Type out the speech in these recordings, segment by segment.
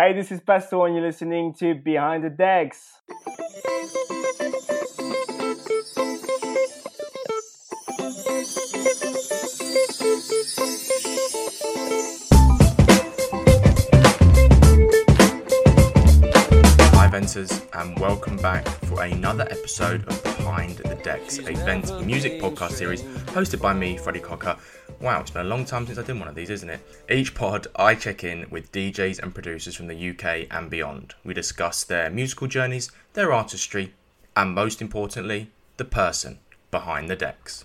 Hey, this is Pastel, and you're listening to Behind the Decks. Hi, Venters, and welcome back for another episode of Behind the Decks, a Vent music podcast series hosted by me, Freddie Cocker. Wow, it's been a long time since I did one of these, isn't it? Each pod, I check in with DJs and producers from the UK and beyond. We discuss their musical journeys, their artistry, and most importantly, the person behind the decks.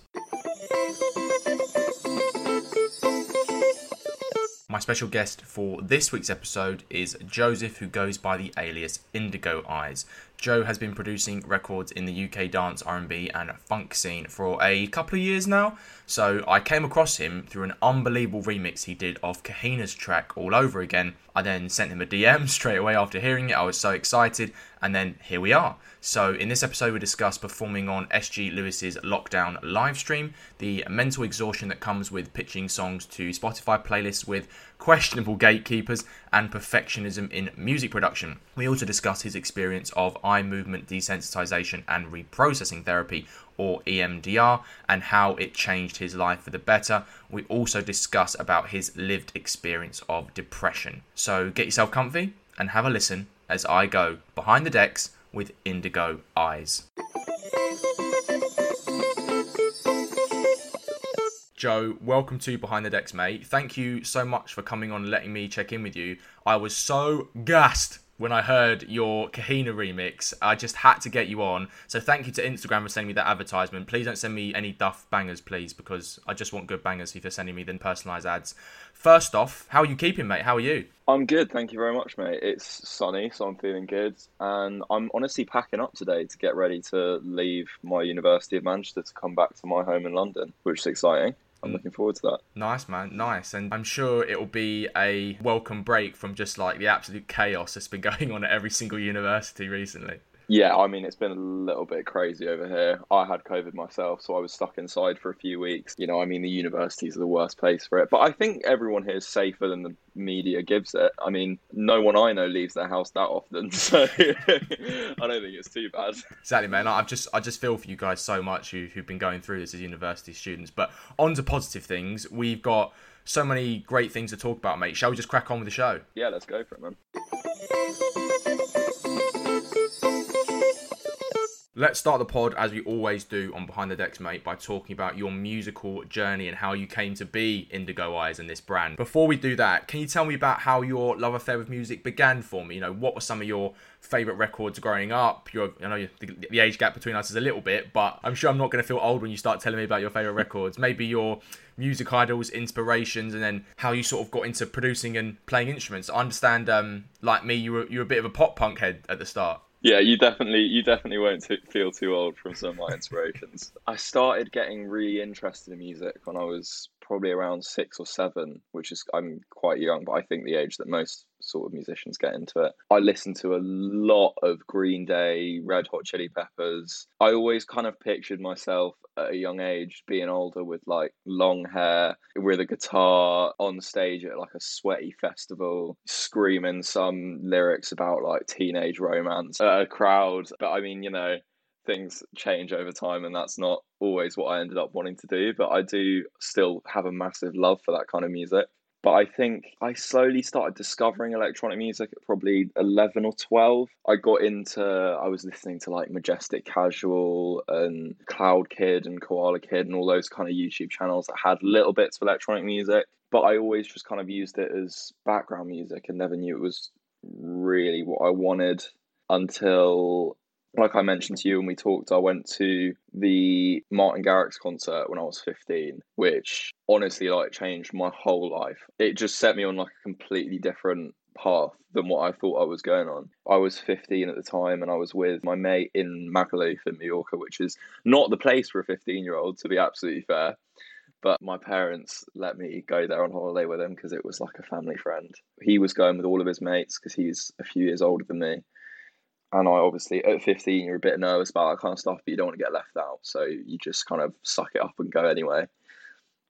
My special guest for this week's episode is Joseph, who goes by the alias Indigo Eyes. Joe has been producing records in the UK dance, R&B, and funk scene for a couple of years now. So I came across him through an unbelievable remix he did of Kahina's track "All Over Again." I then sent him a DM straight away after hearing it. I was so excited, and then here we are. So in this episode, we discuss performing on SG Lewis's lockdown live stream, the mental exhaustion that comes with pitching songs to Spotify playlists with questionable gatekeepers, and perfectionism in music production. We also discuss his experience of eye movement desensitization and reprocessing therapy, or EMDR, and how it changed his life for the better. We also discuss about his lived experience of depression. So get yourself comfy and have a listen as I go behind the decks with indigo eyes. Joe, welcome to Behind the Decks, mate. Thank you so much for coming on and letting me check in with you. I was so gassed when I heard your Kahina remix. I just had to get you on. So thank you to Instagram for sending me that advertisement. Please don't send me any duff bangers, please, because I just want good bangers if you're sending me then personalised ads. First off, how are you keeping, mate? How are you? I'm good, thank you very much, mate. It's sunny, so I'm feeling good. And I'm honestly packing up today to get ready to leave my University of Manchester to come back to my home in London, which is exciting. I'm looking forward to that. Nice, man. Nice. And I'm sure it'll be a welcome break from just like the absolute chaos that's been going on at every single university recently. Yeah, I mean, it's been a little bit crazy over here. I had COVID myself, so I was stuck inside for a few weeks. You know, I mean, the universities are the worst place for it. But I think everyone here is safer than the media gives it. I mean, no one I know leaves their house that often, so I don't think it's too bad. Exactly, man. I've just I just feel for you guys so much who who've been going through this as university students. But on to positive things. We've got so many great things to talk about, mate. Shall we just crack on with the show? Yeah, let's go for it, man. Let's start the pod as we always do on Behind the Decks, mate, by talking about your musical journey and how you came to be Indigo Eyes and this brand. Before we do that, can you tell me about how your love affair with music began for me? You know, what were some of your favourite records growing up? Your, I know the, the age gap between us is a little bit, but I'm sure I'm not going to feel old when you start telling me about your favourite records. Maybe your music idols, inspirations, and then how you sort of got into producing and playing instruments. I understand, um, like me, you were you were a bit of a pop punk head at the start. Yeah, you definitely you definitely won't t- feel too old from some of my inspirations. I started getting really interested in music when I was probably around six or seven, which is I'm quite young, but I think the age that most sort of musicians get into it. I listened to a lot of Green Day, Red Hot Chili Peppers. I always kind of pictured myself at a young age being older with like long hair, with a guitar on stage at like a sweaty festival, screaming some lyrics about like teenage romance at a crowd. But I mean, you know, things change over time and that's not always what I ended up wanting to do, but I do still have a massive love for that kind of music. But I think I slowly started discovering electronic music at probably 11 or 12. I got into, I was listening to like Majestic Casual and Cloud Kid and Koala Kid and all those kind of YouTube channels that had little bits of electronic music. But I always just kind of used it as background music and never knew it was really what I wanted until like I mentioned to you when we talked, I went to the Martin Garrix concert when I was 15, which honestly like changed my whole life. It just set me on like a completely different path than what I thought I was going on. I was 15 at the time and I was with my mate in Magaluf in Mallorca, which is not the place for a 15 year old, to be absolutely fair. But my parents let me go there on holiday with him because it was like a family friend. He was going with all of his mates because he's a few years older than me and I obviously at 15 you're a bit nervous about that kind of stuff, but you don't want to get left out, so you just kind of suck it up and go anyway.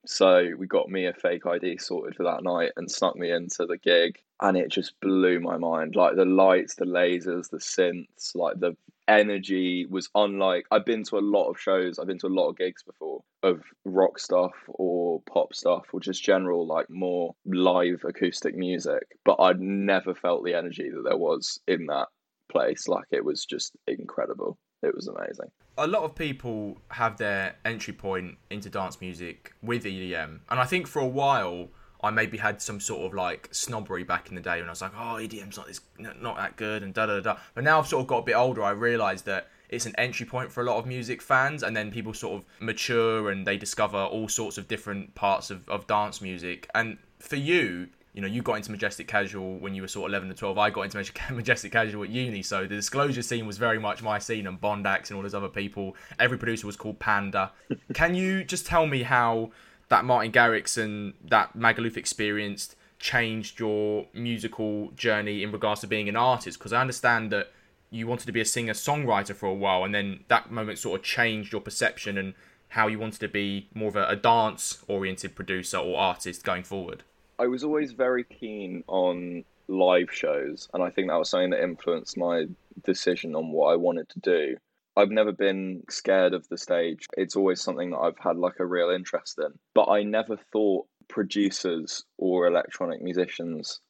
So we got me a fake ID sorted for that night and snuck me into the gig. And it just blew my mind. Like the lights, the lasers, the synths, like the energy was unlike. I've been to a lot of shows, I've been to a lot of gigs before of rock stuff or pop stuff or just general, like more live acoustic music. But I'd never felt the energy that there was in that place. Like it was just incredible. It was amazing. A lot of people have their entry point into dance music with EDM, and I think for a while I maybe had some sort of like snobbery back in the day when I was like, oh, EDM's not this, not that good, and da da da. But now I've sort of got a bit older, I realised that it's an entry point for a lot of music fans, and then people sort of mature and they discover all sorts of different parts of, of dance music. And for you, you know, you got into Majestic Casual when you were sort of 11 to 12. I got into Majestic Casual at uni. So the disclosure scene was very much my scene and Bondax and all those other people. Every producer was called Panda. Can you just tell me how that Martin Garrix and that Magaluf experience changed your musical journey in regards to being an artist? Because I understand that you wanted to be a singer songwriter for a while, and then that moment sort of changed your perception and how you wanted to be more of a, a dance oriented producer or artist going forward. I was always very keen on live shows, and I think that was something that influenced my decision on what I wanted to do. I've never been scared of the stage. It's always something that I've had like a real interest in. But I never thought producers or electronic musicians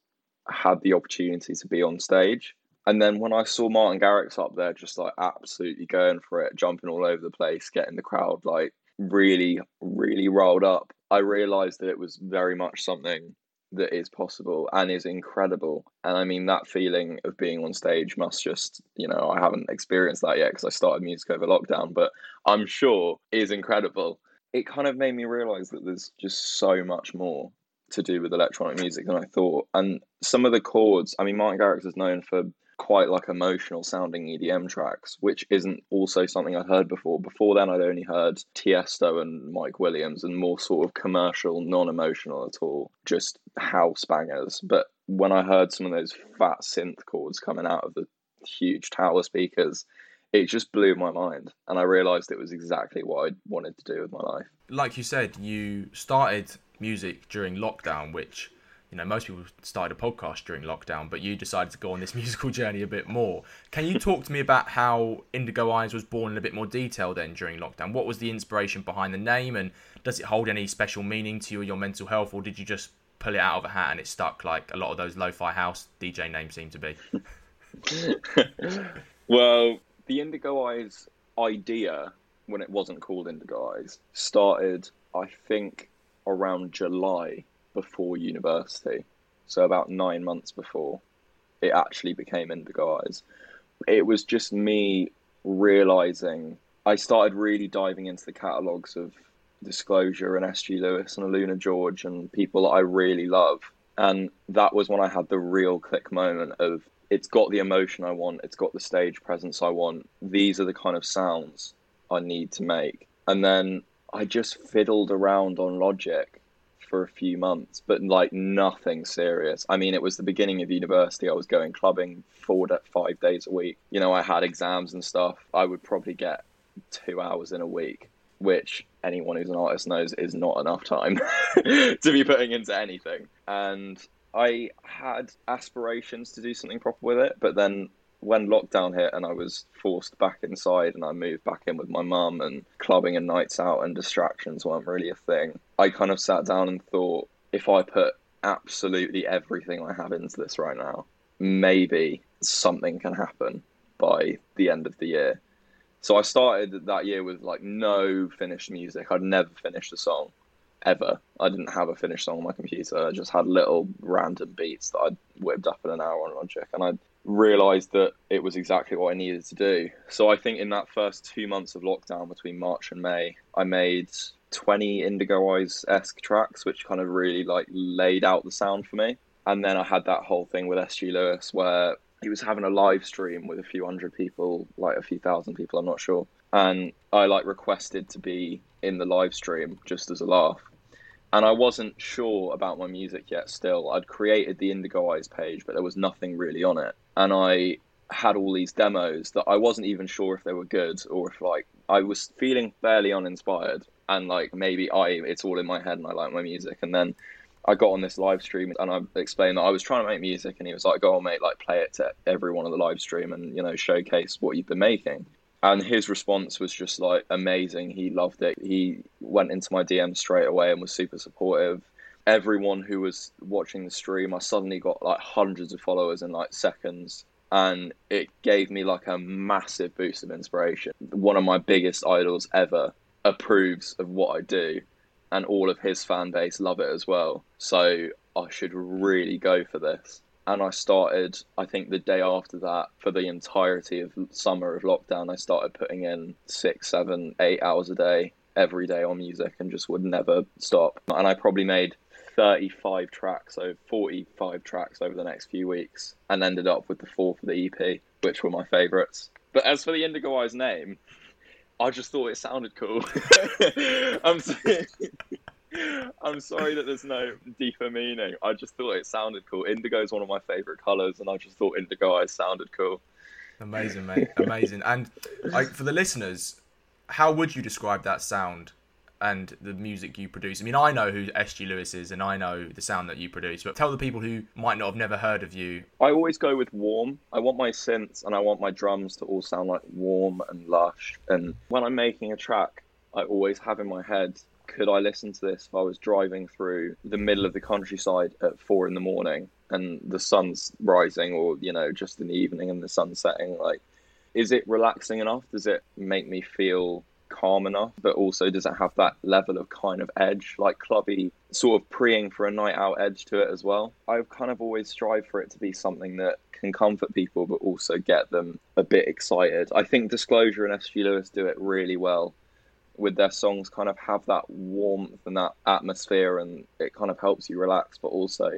had the opportunity to be on stage. And then when I saw Martin Garrix up there, just like absolutely going for it, jumping all over the place, getting the crowd like really, really rolled up, I realized that it was very much something that is possible and is incredible. And I mean, that feeling of being on stage must just, you know, I haven't experienced that yet because I started music over lockdown, but I'm sure is incredible. It kind of made me realize that there's just so much more to do with electronic music than I thought. And some of the chords, I mean, Martin Garrix is known for quite like emotional sounding EDM tracks, which isn't also something I'd heard before. Before then, I'd only heard Tiesto and Mike Williams and more sort of commercial, non emotional at all, just house bangers. But when I heard some of those fat synth chords coming out of the huge tower speakers, it just blew my mind. And I realised it was exactly what I wanted to do with my life. Like you said, you started music during lockdown, which you know, most people started a podcast during lockdown, but you decided to go on this musical journey a bit more. Can you talk to me about how Indigo Eyes was born in a bit more detail then during lockdown? What was the inspiration behind the name, and does it hold any special meaning to you or your mental health, or did you just pull it out of a hat and it stuck like a lot of those lo-fi house DJ names seem to be? well, the Indigo Eyes idea, when it wasn't called Indigo Eyes, started, I think, around July before university, so about nine months before it actually became Indigo Eyes. It was just me realizing I started really diving into the catalogues of Disclosure and SG Lewis and Aluna George and people that I really love. And that was when I had the real click moment of it's got the emotion I want, it's got the stage presence I want. These are the kind of sounds I need to make. And then I just fiddled around on Logic for a few months, but like nothing serious. I mean, it was the beginning of university. I was going clubbing four to five days a week. You know, I had exams and stuff. I would probably get two hours in a week, which anyone who's an artist knows is not enough time to be putting into anything. And I had aspirations to do something proper with it, but then when lockdown hit and I was forced back inside and I moved back in with my mum and clubbing and nights out and distractions weren't really a thing, I kind of sat down and thought if I put absolutely everything I have into this right now, maybe something can happen by the end of the year. So I started that year with like no finished music. I'd never finished a song ever. I didn't have a finished song on my computer. I just had little random beats that I'd whipped up in an hour on Logic, and I realized that it was exactly what I needed to do. So I think in that first two months of lockdown between March and May, I made 20 Indigo Eyes esque tracks, which kind of really like laid out the sound for me. And then I had that whole thing with SG Lewis where he was having a live stream with a few hundred people, like a few thousand people, I'm not sure. And I like requested to be in the live stream just as a laugh and I wasn't sure about my music yet. Still, I'd created the Indigo Eyes page, but there was nothing really on it, and I had all these demos that I wasn't even sure if they were good or if like I was feeling fairly uninspired. and like maybe I it's all in my head and I like my music and then I got on this live stream and I explained that I was trying to make music and he was like, Go on mate, like play it to everyone on the live stream and, you know, showcase what you've been making. And his response was just like amazing. He loved it. He went into my DM straight away and was super supportive. Everyone who was watching the stream, I suddenly got like hundreds of followers in like seconds and it gave me like a massive boost of inspiration. One of my biggest idols ever approves of what I do, and all of his fan base love it as well. So I should really go for this. And I started, I think the day after that, for the entirety of summer of lockdown, I started putting in six, seven, eight hours a day every day on music and just would never stop. And I probably made 35 tracks, so 45 tracks over the next few weeks, and ended up with the four for the EP, which were my favourites. But as for the Indigo Eyes name, I just thought it sounded cool. I'm. I'm sorry that there's no deeper meaning. I just thought it sounded cool. Indigo is one of my favorite colors, and I just thought Indigo Eyes sounded cool. Amazing, mate. Amazing. And like for the listeners, how would you describe that sound? and the music you produce. I mean, I know who SG Lewis is and I know the sound that you produce, but tell the people who might not have never heard of you. I always go with warm. I want my synths and I want my drums to all sound like warm and lush. And when I'm making a track, I always have in my head, could I listen to this if I was driving through the middle of the countryside at four in the morning and the sun's rising or, you know, just in the evening and the sun's setting? Like, is it relaxing enough? Does it make me feel calm enough, but also does it have that level of kind of edge, like clubby, sort of preying for a night out edge to it as well? I've kind of always strived for it to be something that can comfort people, but also get them a bit excited. I think Disclosure and SG Lewis do it really well with their songs, kind of have that warmth and that atmosphere, and it kind of helps you relax, but also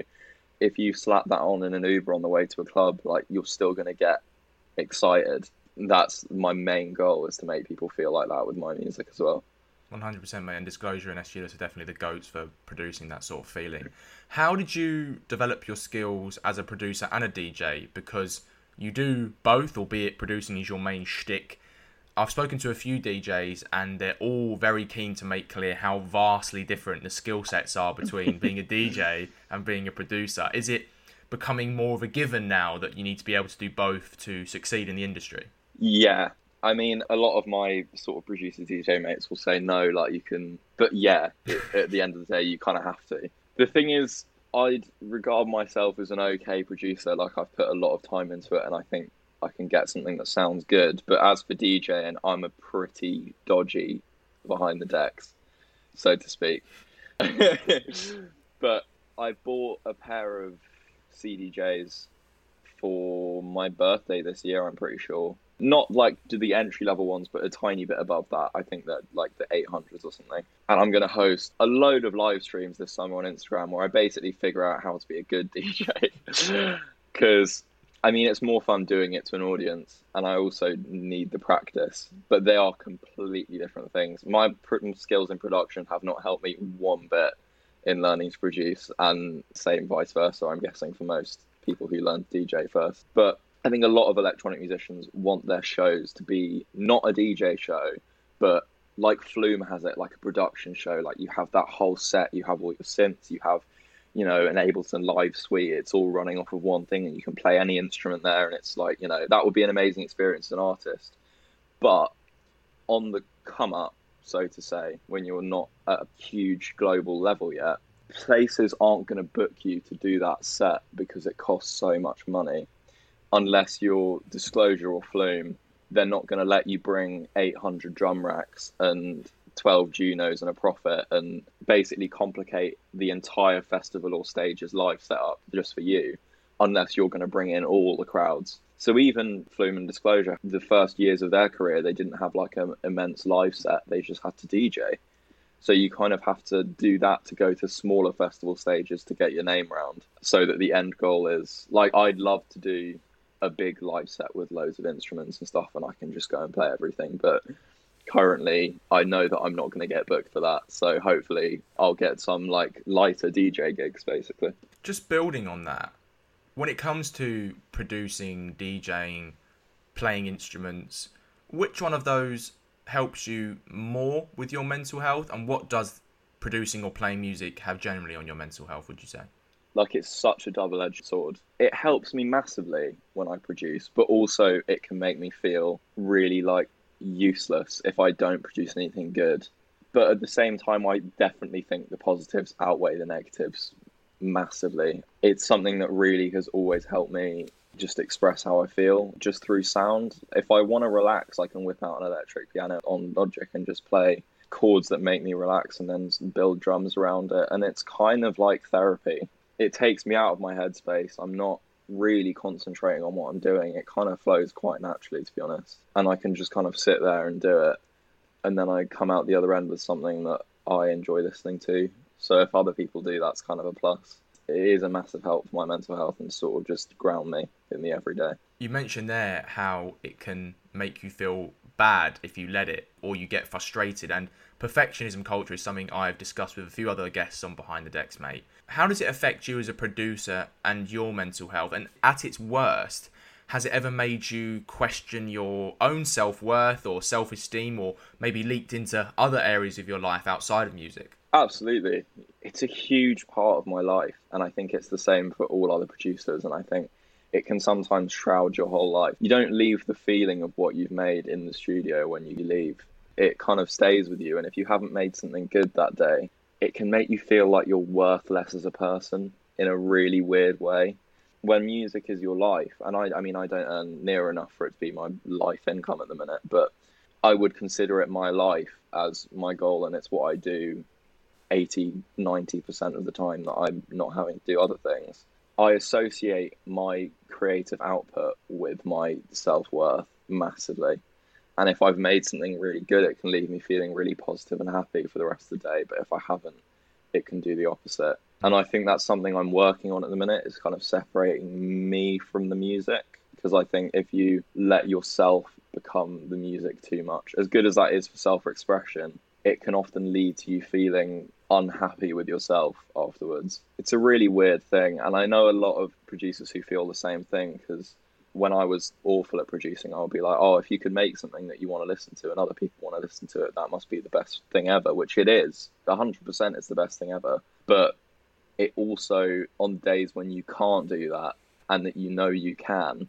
if you slap that on in an Uber on the way to a club, like you're still going to get excited. That's my main goal is to make people feel like that with my music as well. 100% mate and disclosure and SG Lewis are definitely the goats for producing that sort of feeling. How did you develop your skills as a producer and a dj because you do both albeit producing is your main shtick I've spoken to a few DJs and they're all very keen to make clear how vastly different the skill sets are between being a DJ and being a producer. Is it becoming more of a given now that you need to be able to do both to succeed in the industry? Yeah, I mean, a lot of my sort of producer DJ mates will say no, like you can, but yeah, at the end of the day, you kind of have to. The thing is, I'd regard myself as an okay producer. Like I've put a lot of time into it, and I think I can get something that sounds good. But as for DJing, I'm a pretty dodgy behind the decks, so to speak. but I bought a pair of CDJs for my birthday this year. I'm pretty sure not like the entry level ones, but a tiny bit above that. I think that like the 800s or something. And I'm going to host a load of live streams this summer on Instagram where I basically figure out how to be a good DJ. Because, I mean, it's more fun doing it to an audience, and I also need the practice. But they are completely different things. My skills in production have not helped me one bit in learning to produce, and same vice versa, I'm guessing, for most people who learn DJ first. But I think a lot of electronic musicians want their shows to be not a DJ show, but like Flume has it, like a production show. Like you have that whole set, you have all your synths, you have, you know, an Ableton Live suite. It's all running off of one thing, and you can play any instrument there. And it's like, you know, that would be an amazing experience as an artist. But on the come up, so to say, when you're not at a huge global level yet, places aren't going to book you to do that set because it costs so much money unless you're Disclosure or Flume, they're not going to let you bring 800 drum racks and 12 Junos and a Prophet and basically complicate the entire festival or stage's live setup just for you, unless you're going to bring in all the crowds. So even Flume and Disclosure, the first years of their career, they didn't have like an immense live set. They just had to DJ. So you kind of have to do that to go to smaller festival stages to get your name round. So that the end goal is like I'd love to do a big live set with loads of instruments and stuff, and I can just go and play everything. But currently, I know that I'm not going to get booked for that. So hopefully, I'll get some like lighter DJ gigs, basically. Just building on that, when it comes to producing, DJing, playing instruments, which one of those helps you more with your mental health, and what does producing or playing music have generally on your mental health? Would you say? Like it's such a double-edged sword. It helps me massively when I produce, but also it can make me feel really like useless if I don't produce anything good. But at the same time, I definitely think the positives outweigh the negatives massively. It's something that really has always helped me just express how I feel just through sound. If I want to relax, I can whip out an electric piano on Logic and just play chords that make me relax and then build drums around it. And it's kind of like therapy it takes me out of my headspace. I'm not really concentrating on what I'm doing. It kind of flows quite naturally, to be honest. And I can just kind of sit there and do it. And then I come out the other end with something that I enjoy listening to. So if other people do, that's kind of a plus. It is a massive help for my mental health and sort of just ground me in the everyday. You mentioned there how it can make you feel bad if you let it or you get frustrated. And perfectionism culture is something I've discussed with a few other guests on Behind the Decks, mate. How does it affect you as a producer and your mental health? And at its worst, has it ever made you question your own self worth or self esteem, or maybe leaked into other areas of your life outside of music? Absolutely. It's a huge part of my life, and I think it's the same for all other producers. And I think it can sometimes shroud your whole life. You don't leave the feeling of what you've made in the studio when you leave. It kind of stays with you, and if you haven't made something good that day, it can make you feel like you're worthless as a person in a really weird way. When music is your life, and I, I mean, I don't earn near enough for it to be my life income at the minute, but I would consider it my life as my goal, and it's what I do 80, 90% of the time that I'm not having to do other things. I associate my creative output with my self worth massively. And if I've made something really good, it can leave me feeling really positive and happy for the rest of the day. But if I haven't, it can do the opposite. And I think that's something I'm working on at the minute is kind of separating me from the music. Because I think if you let yourself become the music too much, as good as that is for self expression, it can often lead to you feeling unhappy with yourself afterwards. It's a really weird thing. And I know a lot of producers who feel the same thing because when I was awful at producing, I would be like, oh, if you could make something that you want to listen to and other people want to listen to it, that must be the best thing ever, which it is. 100% it's the best thing ever. But it also, on days when you can't do that and that you know you can,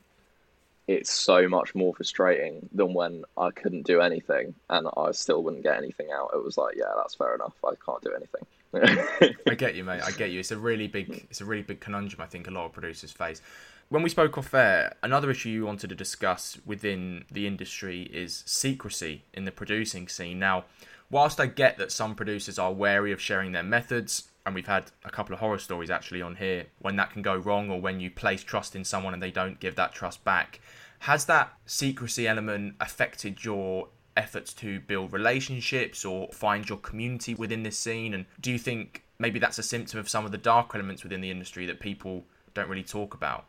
it's so much more frustrating than when I couldn't do anything and I still wouldn't get anything out. It was like, yeah, that's fair enough. I can't do anything. I get you, mate. I get you. It's a really big, it's a really big conundrum. I think a lot of producers face when we spoke off air, another issue you wanted to discuss within the industry is secrecy in the producing scene. Now, whilst I get that some producers are wary of sharing their methods, and we've had a couple of horror stories actually on here when that can go wrong or when you place trust in someone and they don't give that trust back. Has that secrecy element affected your efforts to build relationships or find your community within this scene? And do you think maybe that's a symptom of some of the dark elements within the industry that people don't really talk about?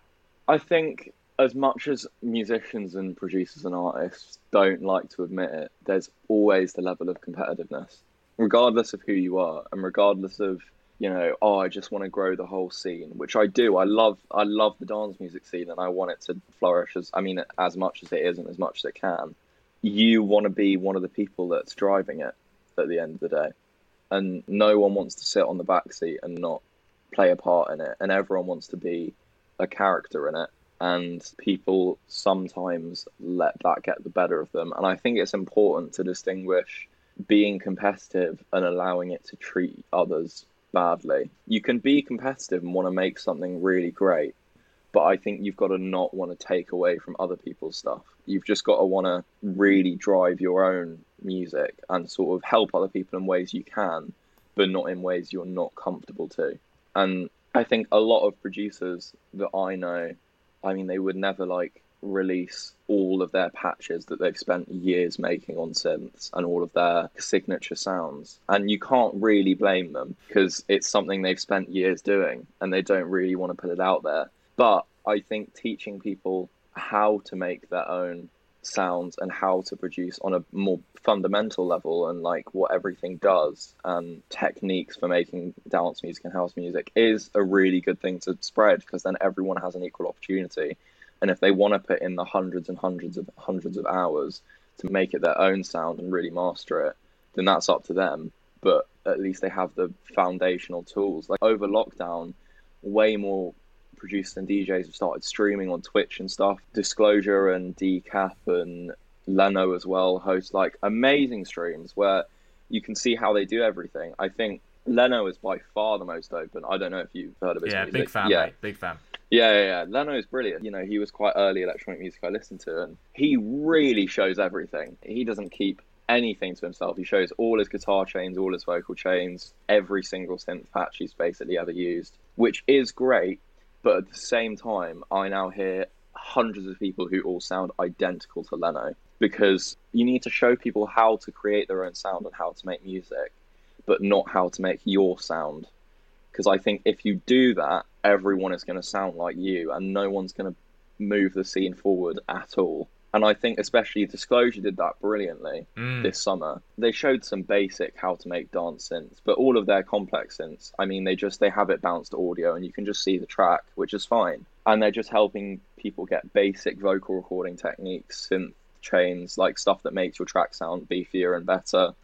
I think as much as musicians and producers and artists don't like to admit it, there's always the level of competitiveness, regardless of who you are, and regardless of you know, oh, I just want to grow the whole scene, which I do. I love, I love the dance music scene, and I want it to flourish as, I mean, as much as it is and as much as it can. You want to be one of the people that's driving it at the end of the day, and no one wants to sit on the back seat and not play a part in it, and everyone wants to be a character in it and people sometimes let that get the better of them. And i think it's important to distinguish being competitive and allowing it to treat others badly. You can be competitive and want to make something really great but i think you've got to not want to take away from other people's stuff. You've just got to want to really drive your own music and sort of help other people in ways you can but not in ways you're not comfortable to. And I think a lot of producers that I know, I mean, they would never like release all of their patches that they've spent years making on synths and all of their signature sounds. And you can't really blame them because it's something they've spent years doing and they don't really want to put it out there. But I think teaching people how to make their own sounds and how to produce on a more fundamental level and like what everything does and techniques for making dance music and house music is a really good thing to spread because then everyone has an equal opportunity and if they want to put in the hundreds and hundreds of hundreds of hours to make it their own sound and really master it, then that's up to them. But at least they have the foundational tools. Like over lockdown, way more producers and DJs have started streaming on Twitch and stuff. Disclosure and Decaf and Lenno as well host like amazing streams where you can see how they do everything. I think Lenno is by far the most open. I don't know if you've heard of his yeah, music. big fan, yeah. mate, big fan. Yeah, yeah, yeah. Lenno is brilliant. You know, he was quite early electronic music I listened to, and he really shows everything. He doesn't keep anything to himself. He shows all his guitar chains, all his vocal chains, every single synth patch he's basically ever used, which is great. But at the same time, I now hear hundreds of people who all sound identical to Lenno because you need to show people how to create their own sound and how to make music, but not how to make your sound. Because I think if you do that, everyone is going to sound like you and no one's going to move the scene forward at all. And I think especially Disclosure did that brilliantly Mm. this summer. They showed some basic how to make dance synths, but all of their complex synths, I mean, they just they have it bounced to audio and you can just see the track, which is fine. And they're just helping people get basic vocal recording techniques, synth chains, like stuff that makes your track sound beefier and better.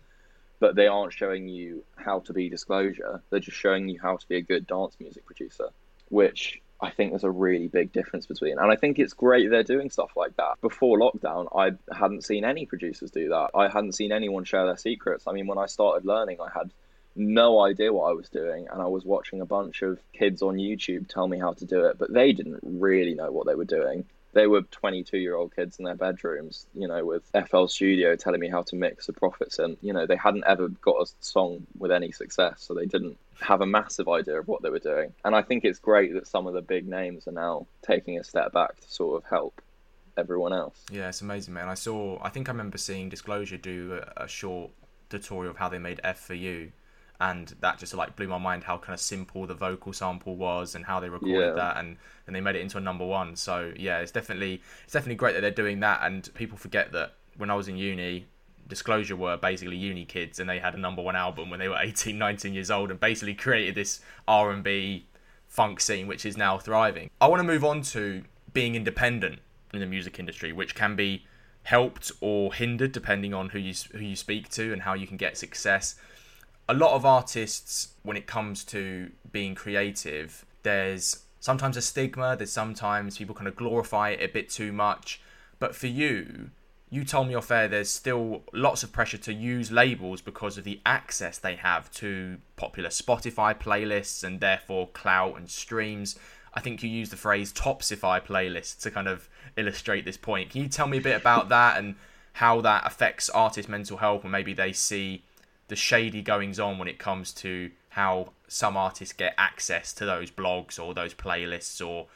But they aren't showing you how to be Disclosure. They're just showing you how to be a good dance music producer, which I think there's a really big difference between. And I think it's great they're doing stuff like that. Before lockdown, I hadn't seen any producers do that. I hadn't seen anyone share their secrets. I mean, when I started learning, I had no idea what I was doing, and I was watching a bunch of kids on YouTube tell me how to do it, but they didn't really know what they were doing. They were 22 year old kids in their bedrooms, you know, with FL Studio telling me how to mix the profits, and you know, they hadn't ever got a song with any success, so they didn't have a massive idea of what they were doing. And I think it's great that some of the big names are now taking a step back to sort of help everyone else. Yeah, it's amazing, man. I saw. I think I remember seeing Disclosure do a, a short tutorial of how they made F for You, and that just like blew my mind how kind of simple the vocal sample was and how they recorded Yeah. that, and and they made it into a number one. So yeah, it's definitely it's definitely great that they're doing that. And people forget that when I was in uni. Disclosure were basically uni kids and they had a number one album when they were 18 19 years old and basically created this R&B funk scene which is now thriving. I want to move on to being independent in the music industry, which can be helped or hindered depending on who you who you speak to and how you can get success. A lot of artists, when it comes to being creative, there's sometimes a stigma. There's sometimes people kind of glorify it a bit too much. But for you, you told me off air there's still lots of pressure to use labels because of the access they have to popular Spotify playlists and therefore clout and streams. I think you used the phrase topsify playlists to kind of illustrate this point. Can you tell me a bit about that and how that affects artists' mental health and maybe they see the shady goings on when it comes to how some artists get access to those blogs or those playlists or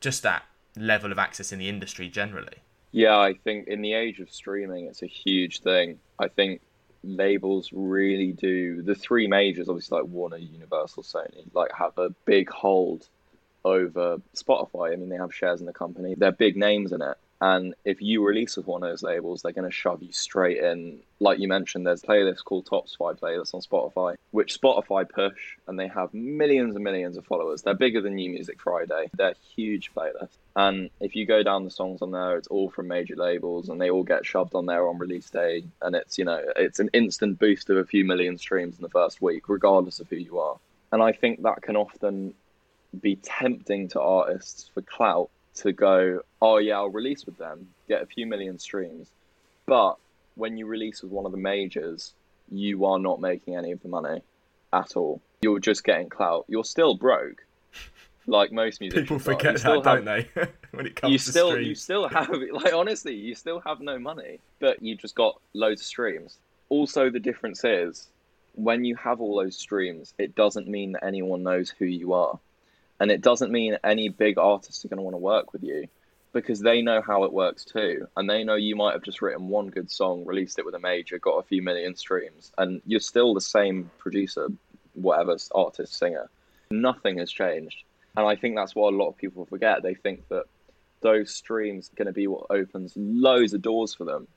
just that level of access in the industry generally? Yeah, I think in the age of streaming, it's a huge thing. I think labels really do. The three majors, obviously, like Warner, Universal, Sony, like have a big hold over Spotify. I mean, they have shares in the company. They're big names in it. And if you release with one of those labels, they're going to shove you straight in. Like you mentioned, there's a playlist called Topsify Playlists on Spotify, which Spotify push, and they have millions and millions of followers. They're bigger than New Music Friday. They're huge playlists. And if you go down the songs on there, it's all from major labels, and they all get shoved on there on release day. And it's you know it's an instant boost of a few million streams in the first week, regardless of who you are. And I think that can often be tempting to artists for clout to go, oh yeah, I'll release with them, get a few million streams. But when you release with one of the majors, you are not making any of the money at all. You're just getting clout. You're still broke, like most musicians. People forget that, have- don't they? when it comes you to still streams. you still have like honestly you still have no money but you just got loads of streams also the difference is when you have all those streams it doesn't mean that anyone knows who you are and it doesn't mean any big artists are going to want to work with you because they know how it works too. And they know you might have just written one good song released it with a major got a few million streams and you're still the same producer whatever artist singer. Nothing has changed. And i think that's what a lot of people forget. They think that those streams are going to be what opens loads of doors for them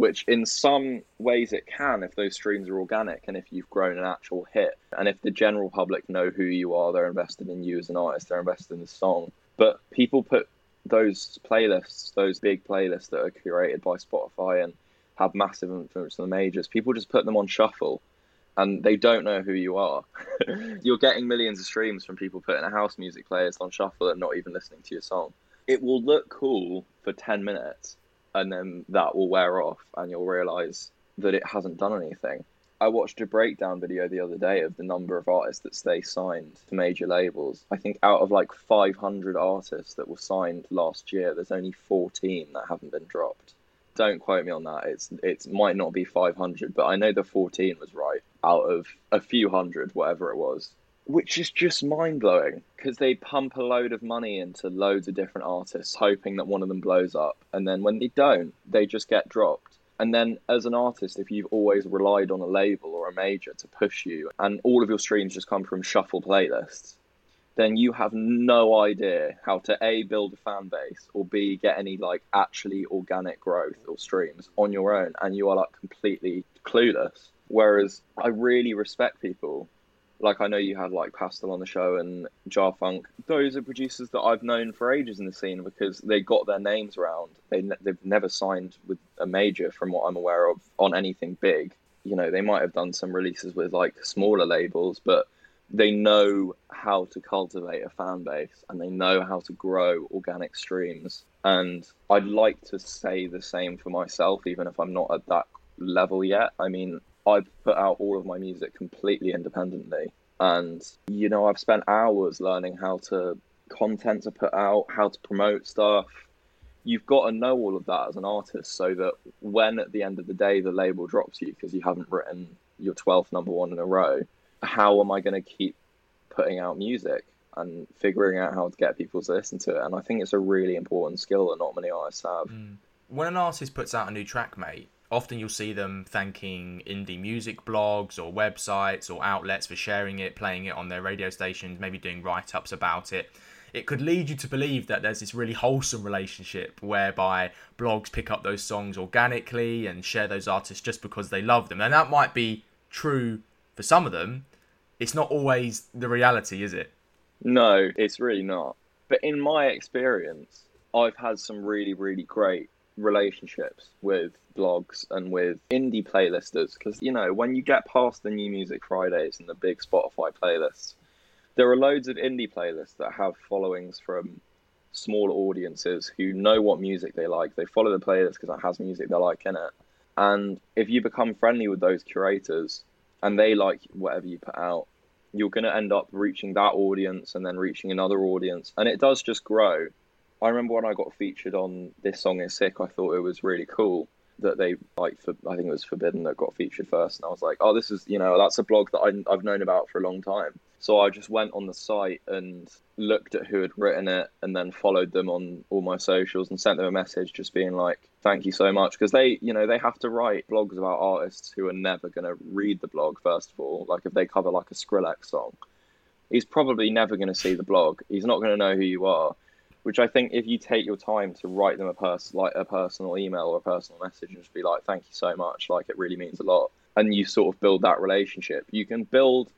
which in some ways it can if those streams are organic and if you've grown an actual hit and if the general public know who you are they're invested in you as an artist they're invested in the song but people put those playlists those big playlists that are curated by spotify and have massive influence on the majors. People just put them on shuffle and they don't know who you are. You're getting millions of streams from people putting a house music playlist on shuffle and not even listening to your song. It will look cool for 10 minutes and then that will wear off and you'll realize that it hasn't done anything. I watched a breakdown video the other day of the number of artists that stay signed to major labels. I think out of like 500 artists that were signed last year, there's only 14 that haven't been dropped. Don't quote me on that. It's it might not be 500, but I know the 14 was right out of a few hundred, whatever it was. Which is just mind blowing because they pump a load of money into loads of different artists, hoping that one of them blows up, and then when they don't, they just get dropped. And then, as an artist, if you've always relied on a label or a major to push you, and all of your streams just come from shuffle playlists, then you have no idea how to A, build a fan base, or B, get any like actually organic growth or streams on your own, and you are like completely clueless. Whereas I really respect people like I know you had like Pastel on the show and Jafunk. Those are producers that I've known for ages in the scene because they got their names around. They they've never signed with a major, from what I'm aware of, on anything big. You know, they might have done some releases with like smaller labels, but they know how to cultivate a fan base and they know how to grow organic streams. And I'd like to say the same for myself, even if I'm not at that level yet. I mean, I put out all of my music completely independently. And, you know, I've spent hours learning how to content to put out, how to promote stuff. You've got to know all of that as an artist so that when at the end of the day the label drops you because you haven't written your 12th number one in a row, how am I going to keep putting out music and figuring out how to get people to listen to it? And I think it's a really important skill that not many artists have. Mm. When an artist puts out a new track, mate, often you'll see them thanking indie music blogs or websites or outlets for sharing it, playing it on their radio stations, maybe doing write ups about it. It could lead you to believe that there's this really wholesome relationship whereby blogs pick up those songs organically and share those artists just because they love them. And that might be true for some of them. It's not always the reality, is it? No, it's really not. But in my experience, I've had some really, really great relationships with blogs and with indie playlisters because you know when you get past the new music fridays and the big spotify playlists there are loads of indie playlists that have followings from smaller audiences who know what music they like. They follow the playlist because it has music they like in it. And if you become friendly with those curators and they like whatever you put out you're going to end up reaching that audience and then reaching another audience. And it does just grow I remember when I got featured on this song is sick. I thought it was really cool that they like. For, I think it was Forbidden that got featured first, and I was like, oh, this is you know that's a blog that I, I've known about for a long time. So I just went on the site and looked at who had written it, and then followed them on all my socials and sent them a message, just being like, thank you so much, because they you know they have to write blogs about artists who are never going to read the blog. First of all, like if they cover like a Skrillex song, he's probably never going to see the blog. He's not going to know who you are which I think if you take your time to write them a pers- like a personal email or a personal message and just be like, thank you so much, like it really means a lot, and you sort of build that relationship, you can build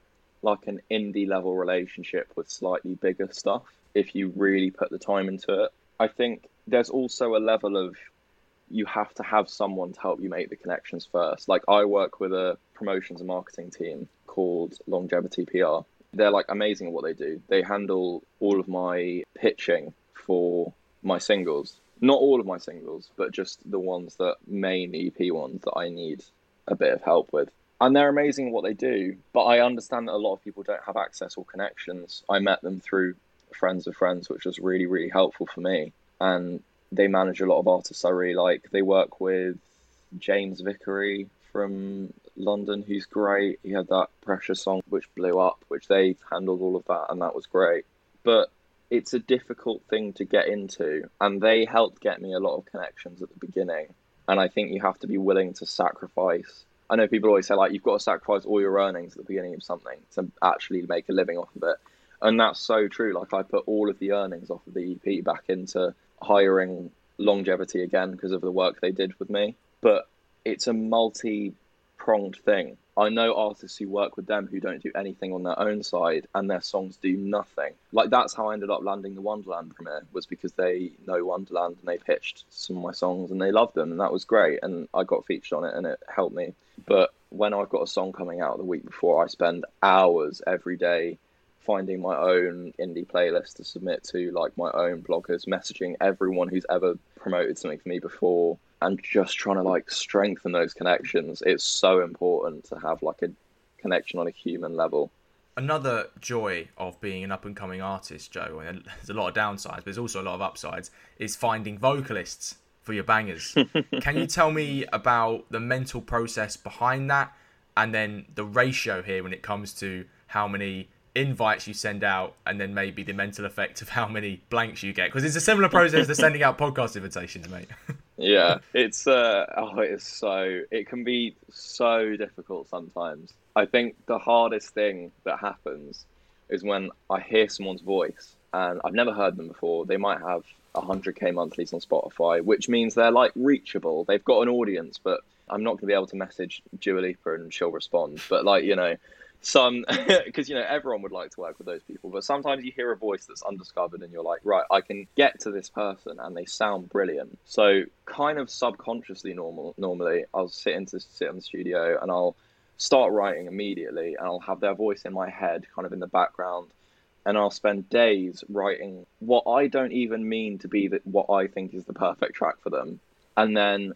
like an indie level relationship with slightly bigger stuff if you really put the time into it. I think there's also a level of you have to have someone to help you make the connections first. Like I work with a promotions and marketing team called Longevity PR. They're like amazing at what they do. They handle all of my pitching for my singles. Not all of my singles, but just the ones that main EP ones that I need a bit of help with. And they're amazing at what they do, but I understand that a lot of people don't have access or connections. I met them through friends of friends, which was really, really helpful for me. And they manage a lot of artists I really like. They work with James Vickery from London, who's great. He had that Pressure song which blew up, which they handled all of that, and that was great. But it's a difficult thing to get into, and they helped get me a lot of connections at the beginning. And I think you have to be willing to sacrifice. I know people always say like you've got to sacrifice all your earnings at the beginning of something to actually make a living off of it, and that's so true. Like I put all of the earnings off of the EP back into hiring longevity again because of the work they did with me. But it's a multi pronged thing. I know artists who work with them who don't do anything on their own side and their songs do nothing. Like that's how I ended up landing the Wonderland premiere was because they know Wonderland and they pitched some of my songs and they loved them and that was great and I got featured on it and it helped me. But when I've got a song coming out the week before, I spend hours every day finding my own indie playlist to submit to like my own bloggers, messaging everyone who's ever promoted something for me before and just trying to like strengthen those connections. It's so important to have like a connection on a human level. Another joy of being an up and coming artist, Joe, and there's a lot of downsides, but there's also a lot of upsides, is finding vocalists for your bangers. Can you tell me about the mental process behind that and then the ratio here when it comes to how many invites you send out and then maybe the mental effect of how many blanks you get because it's a similar process to sending out podcast invitations mate yeah. It's uh oh it's so it can be so difficult sometimes. I think the hardest thing that happens is when i hear someone's voice and i've never heard them before. They might have 100k monthlies on spotify which means they're like reachable. They've got an audience but i'm not going to be able to message Dua Lipa and she'll respond. But like you know some because you know everyone would like to work with those people but sometimes you hear a voice that's undiscovered and you're like right i can get to this person and they sound brilliant. So kind of subconsciously normal normally i'll sit into sit in the studio and i'll start writing immediately and i'll have their voice in my head kind of in the background and i'll spend days writing what i don't even mean to be the, what i think is the perfect track for them. And then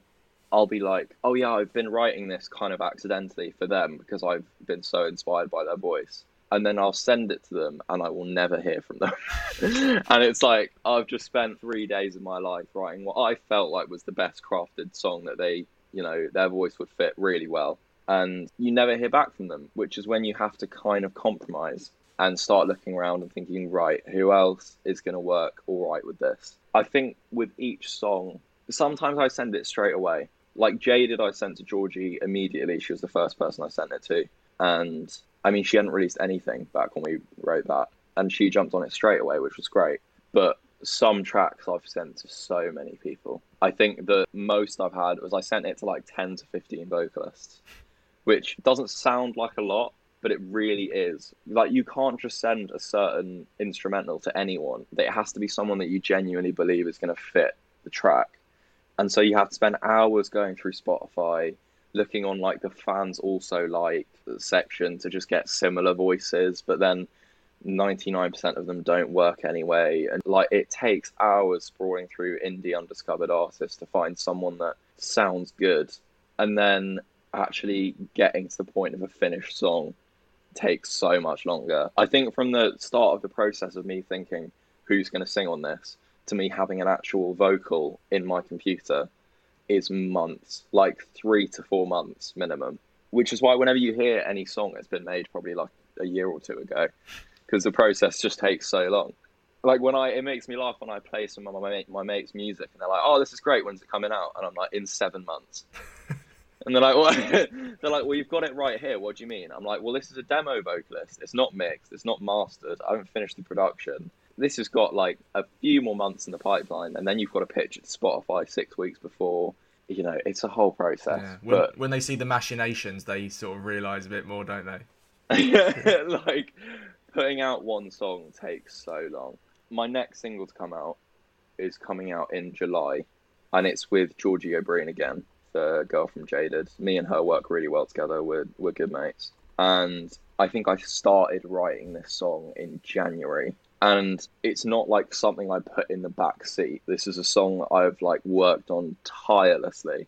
I'll be like, oh yeah, I've been writing this kind of accidentally for them because I've been so inspired by their voice. And then I'll send it to them and I will never hear from them. and it's like, I've just spent three days of my life writing what I felt like was the best crafted song that they, you know, their voice would fit really well. And you never hear back from them, which is when you have to kind of compromise and start looking around and thinking, right, who else is going to work all right with this? I think with each song, sometimes I send it straight away like Jaded, I sent to Georgie immediately. She was the first person I sent it to, and I mean, she hadn't released anything back when we wrote that, and she jumped on it straight away, which was great. But some tracks I've sent to so many people. I think the most I've had was I sent it to like ten to fifteen vocalists, which doesn't sound like a lot, but it really is. Like you can't just send a certain instrumental to anyone. It has to be someone that you genuinely believe is going to fit the track and so you have to spend hours going through Spotify, looking on like the fans also like section to just get similar voices, but then 99% of them don't work anyway. And like it takes hours sprawling through indie undiscovered artists to find someone that sounds good. And then actually getting to the point of a finished song takes so much longer. I think from the start of the process of me thinking, who's going to sing on this? To me having an actual vocal in my computer is months, like three to four months minimum. Which is why whenever you hear any song that's been made probably like a year or two ago, because the process just takes so long. Like when I, it makes me laugh when I play some of my mate, my mates' music, and they're like, "Oh, this is great. When's it coming out?" And I'm like, "In seven months." and they're like, "What?" they're like, "Well, you've got it right here. What do you mean?" I'm like, "Well, this is a demo vocalist. It's not mixed. It's not mastered. I haven't finished the production." This has got like a few more months in the pipeline, and then you've got to pitch it to Spotify six weeks before. You know, it's a whole process. Yeah. When, but when they see the machinations, they sort of realise a bit more, don't they? like putting out one song takes so long. My next single to come out is coming out in July, and it's with Georgie O'Brien again, the girl from Jaded. Me and her work really well together. We're we're good mates, and I think I started writing this song in January and it's not like something I put in the back seat. This is a song I've like worked on tirelessly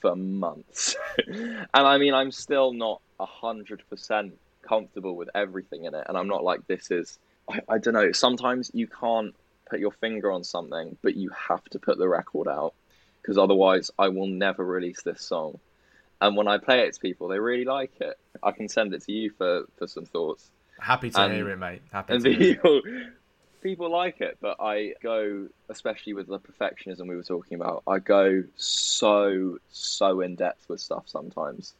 for months, and I mean I'm still not hundred percent comfortable with everything in it, and I'm not like this is. I, I don't know. Sometimes you can't put your finger on something, but you have to put the record out because otherwise I will never release this song. And when I play it to people, they really like it. I can send it to you for, for some thoughts. Happy to and, hear it, mate. Happy and people, people like it, but I go, especially with the perfectionism we were talking about, I go so, so in depth with stuff sometimes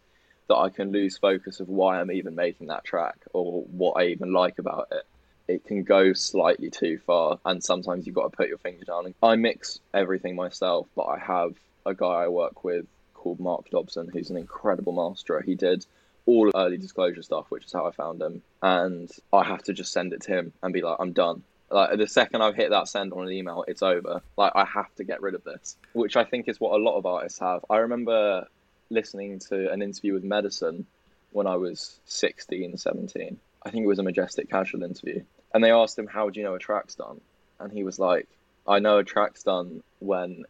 that I can lose focus of why I'm even making that track or what I even like about it. It can go slightly too far, and sometimes you've got to put your finger down. I mix everything myself, but I have a guy I work with called Mark Dobson, who's an incredible master. He did all early disclosure stuff, which is how I found him. And I have to just send it to him and be like, I'm done. Like the second I've hit that send on an email, it's over. Like I have to get rid of this, which I think is what a lot of artists have. I remember listening to an interview with Medasin when I was 16, 17. I think it was a Majestic Casual interview. And they asked him, How do you know a track's done? And he was like, I know a track's done when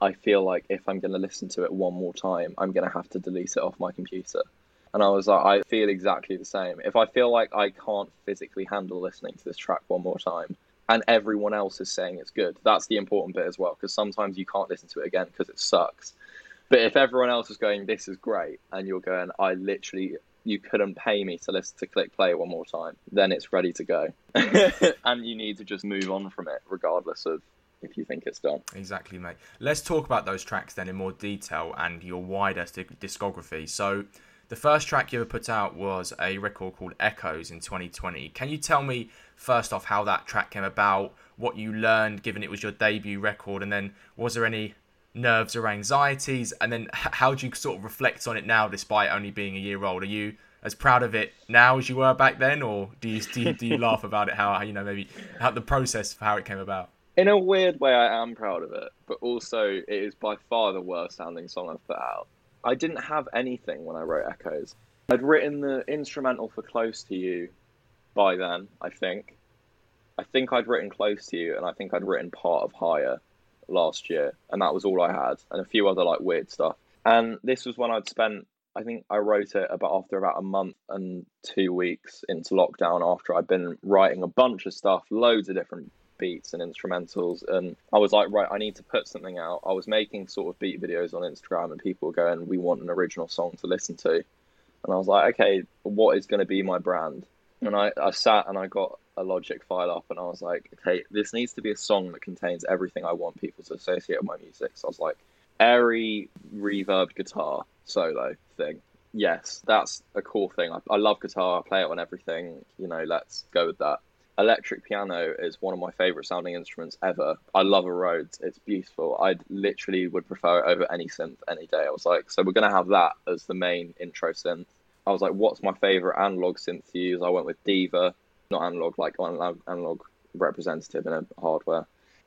I feel like if I'm going to listen to it one more time, I'm going to have to delete it off my computer. And I was like, I feel exactly the same. If I feel like I can't physically handle listening to this track one more time, and everyone else is saying it's good, that's the important bit as well, because sometimes you can't listen to it again because it sucks. But if everyone else is going, this is great, and you're going, I literally, you couldn't pay me to listen to click play one more time, then it's ready to go. and you need to just move on from it, regardless of if you think it's done. Exactly, mate. Let's talk about those tracks then in more detail and your wider discography. So, the first track you ever put out was a record called Echoes in 2020. Can you tell me, first off, how that track came about, what you learned given it was your debut record, and then was there any nerves or anxieties? And then how do you sort of reflect on it now despite only being a year old? Are you as proud of it now as you were back then, or do you, do you, do you laugh about it, how, you know, maybe how the process for how it came about? in a weird way, I am proud of it, but also it is by far the worst sounding song I've put out. I didn't have anything when I wrote Echoes. I'd written the instrumental for Close to You by then, I think. I think I'd written Close to You, and I think I'd written part of Higher last year, and that was all I had, and a few other like weird stuff. And this was when I'd spent, I think I wrote it about after about a month and two weeks into lockdown after I'd been writing a bunch of stuff, loads of different beats and instrumentals and I was like right I need to put something out. I was making sort of beat videos on Instagram and people were going we want an original song to listen to. And I was like okay what is going to be my brand? And I, I sat and I got a logic file up and I was like okay this needs to be a song that contains everything I want people to associate with my music. So I was like airy reverb guitar solo thing. Yes that's a cool thing. I, I love guitar I play it on everything you know let's go with that electric piano is one of my favorite sounding instruments ever. I love a Rhodes. It's beautiful. I literally would prefer it over any synth any day. I was like, so we're to have that as the main intro synth. I was like, what's my favorite analog synth to use? I went with Diva, not analog, like analog, analog representative in a hardware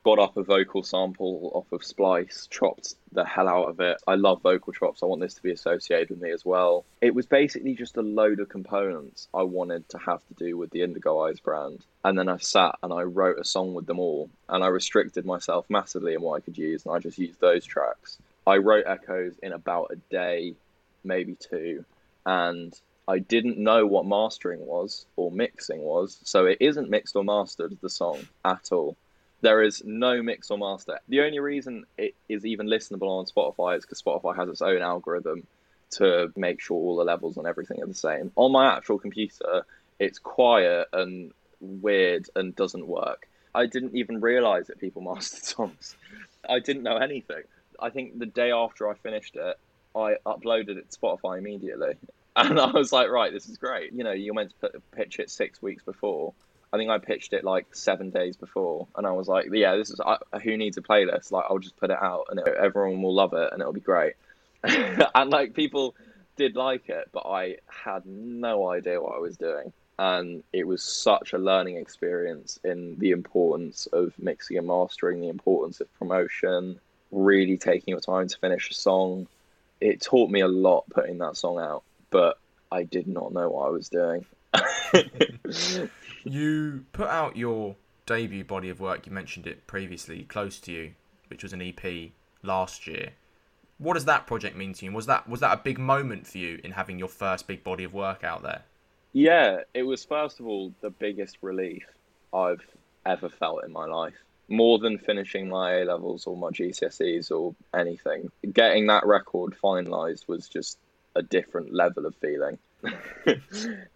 got up a vocal sample off of Splice, chopped the hell out of it. I love vocal chops. I want this to be associated with me as well. It was basically just a load of components I wanted to have to do with the Indigo Eyes brand. And then I sat and I wrote a song with them all. And I restricted myself massively in what I could use. And I just used those tracks. I wrote Echoes in about a day, maybe two. And I didn't know what mastering was or mixing was. So it isn't mixed or mastered, the song, at all. There is no mix or master. The only reason it is even listenable on Spotify is because Spotify has its own algorithm to make sure all the levels and everything are the same. On my actual computer, it's quiet and weird and doesn't work. I didn't even realize that people mastered songs. I didn't know anything. I think the day after I finished it, I uploaded it to Spotify immediately. And I was like, right, this is great. You know, you're meant to put, pitch it six weeks before. I think I pitched it like seven days before, and I was like, "Yeah, this is who needs a playlist? Like, I'll just put it out, and it, everyone will love it, and it'll be great." and like people did like it, but I had no idea what I was doing, and it was such a learning experience in the importance of mixing and mastering, the importance of promotion, really taking your time to finish a song. It taught me a lot putting that song out, but I did not know what I was doing. you put out your debut body of work. You mentioned it previously, "Close to You," which was an EP last year. What does that project mean to you? Was that was that a big moment for you in having your first big body of work out there? Yeah, it was first of all the biggest relief I've ever felt in my life. More than finishing my A levels or my GCSEs or anything. Getting that record finalised was just a different level of feeling.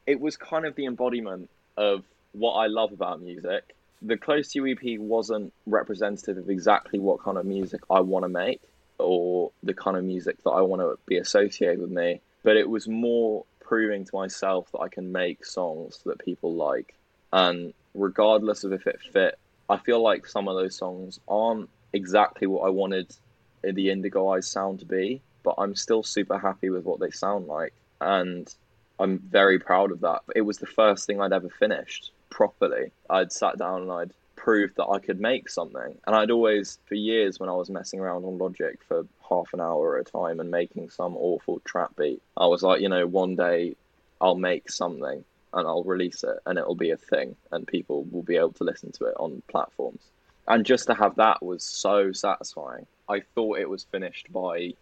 it was kind of the embodiment of what I love about music. The Close to You EP wasn't representative of exactly what kind of music I want to make or the kind of music that I want to be associated with me, but it was more proving to myself that I can make songs that people like. And regardless of if it fit, I feel like some of those songs aren't exactly what I wanted the Indigo Eyes sound to be, but I'm still super happy with what they sound like. And I'm very proud of that. It was the first thing I'd ever finished properly. I'd sat down and I'd proved that I could make something. And I'd always, for years, when I was messing around on Logic for half an hour at a time and making some awful trap beat, I was like, you know, one day I'll make something and I'll release it and it'll be a thing and people will be able to listen to it on platforms. And just to have that was so satisfying. I thought it was finished by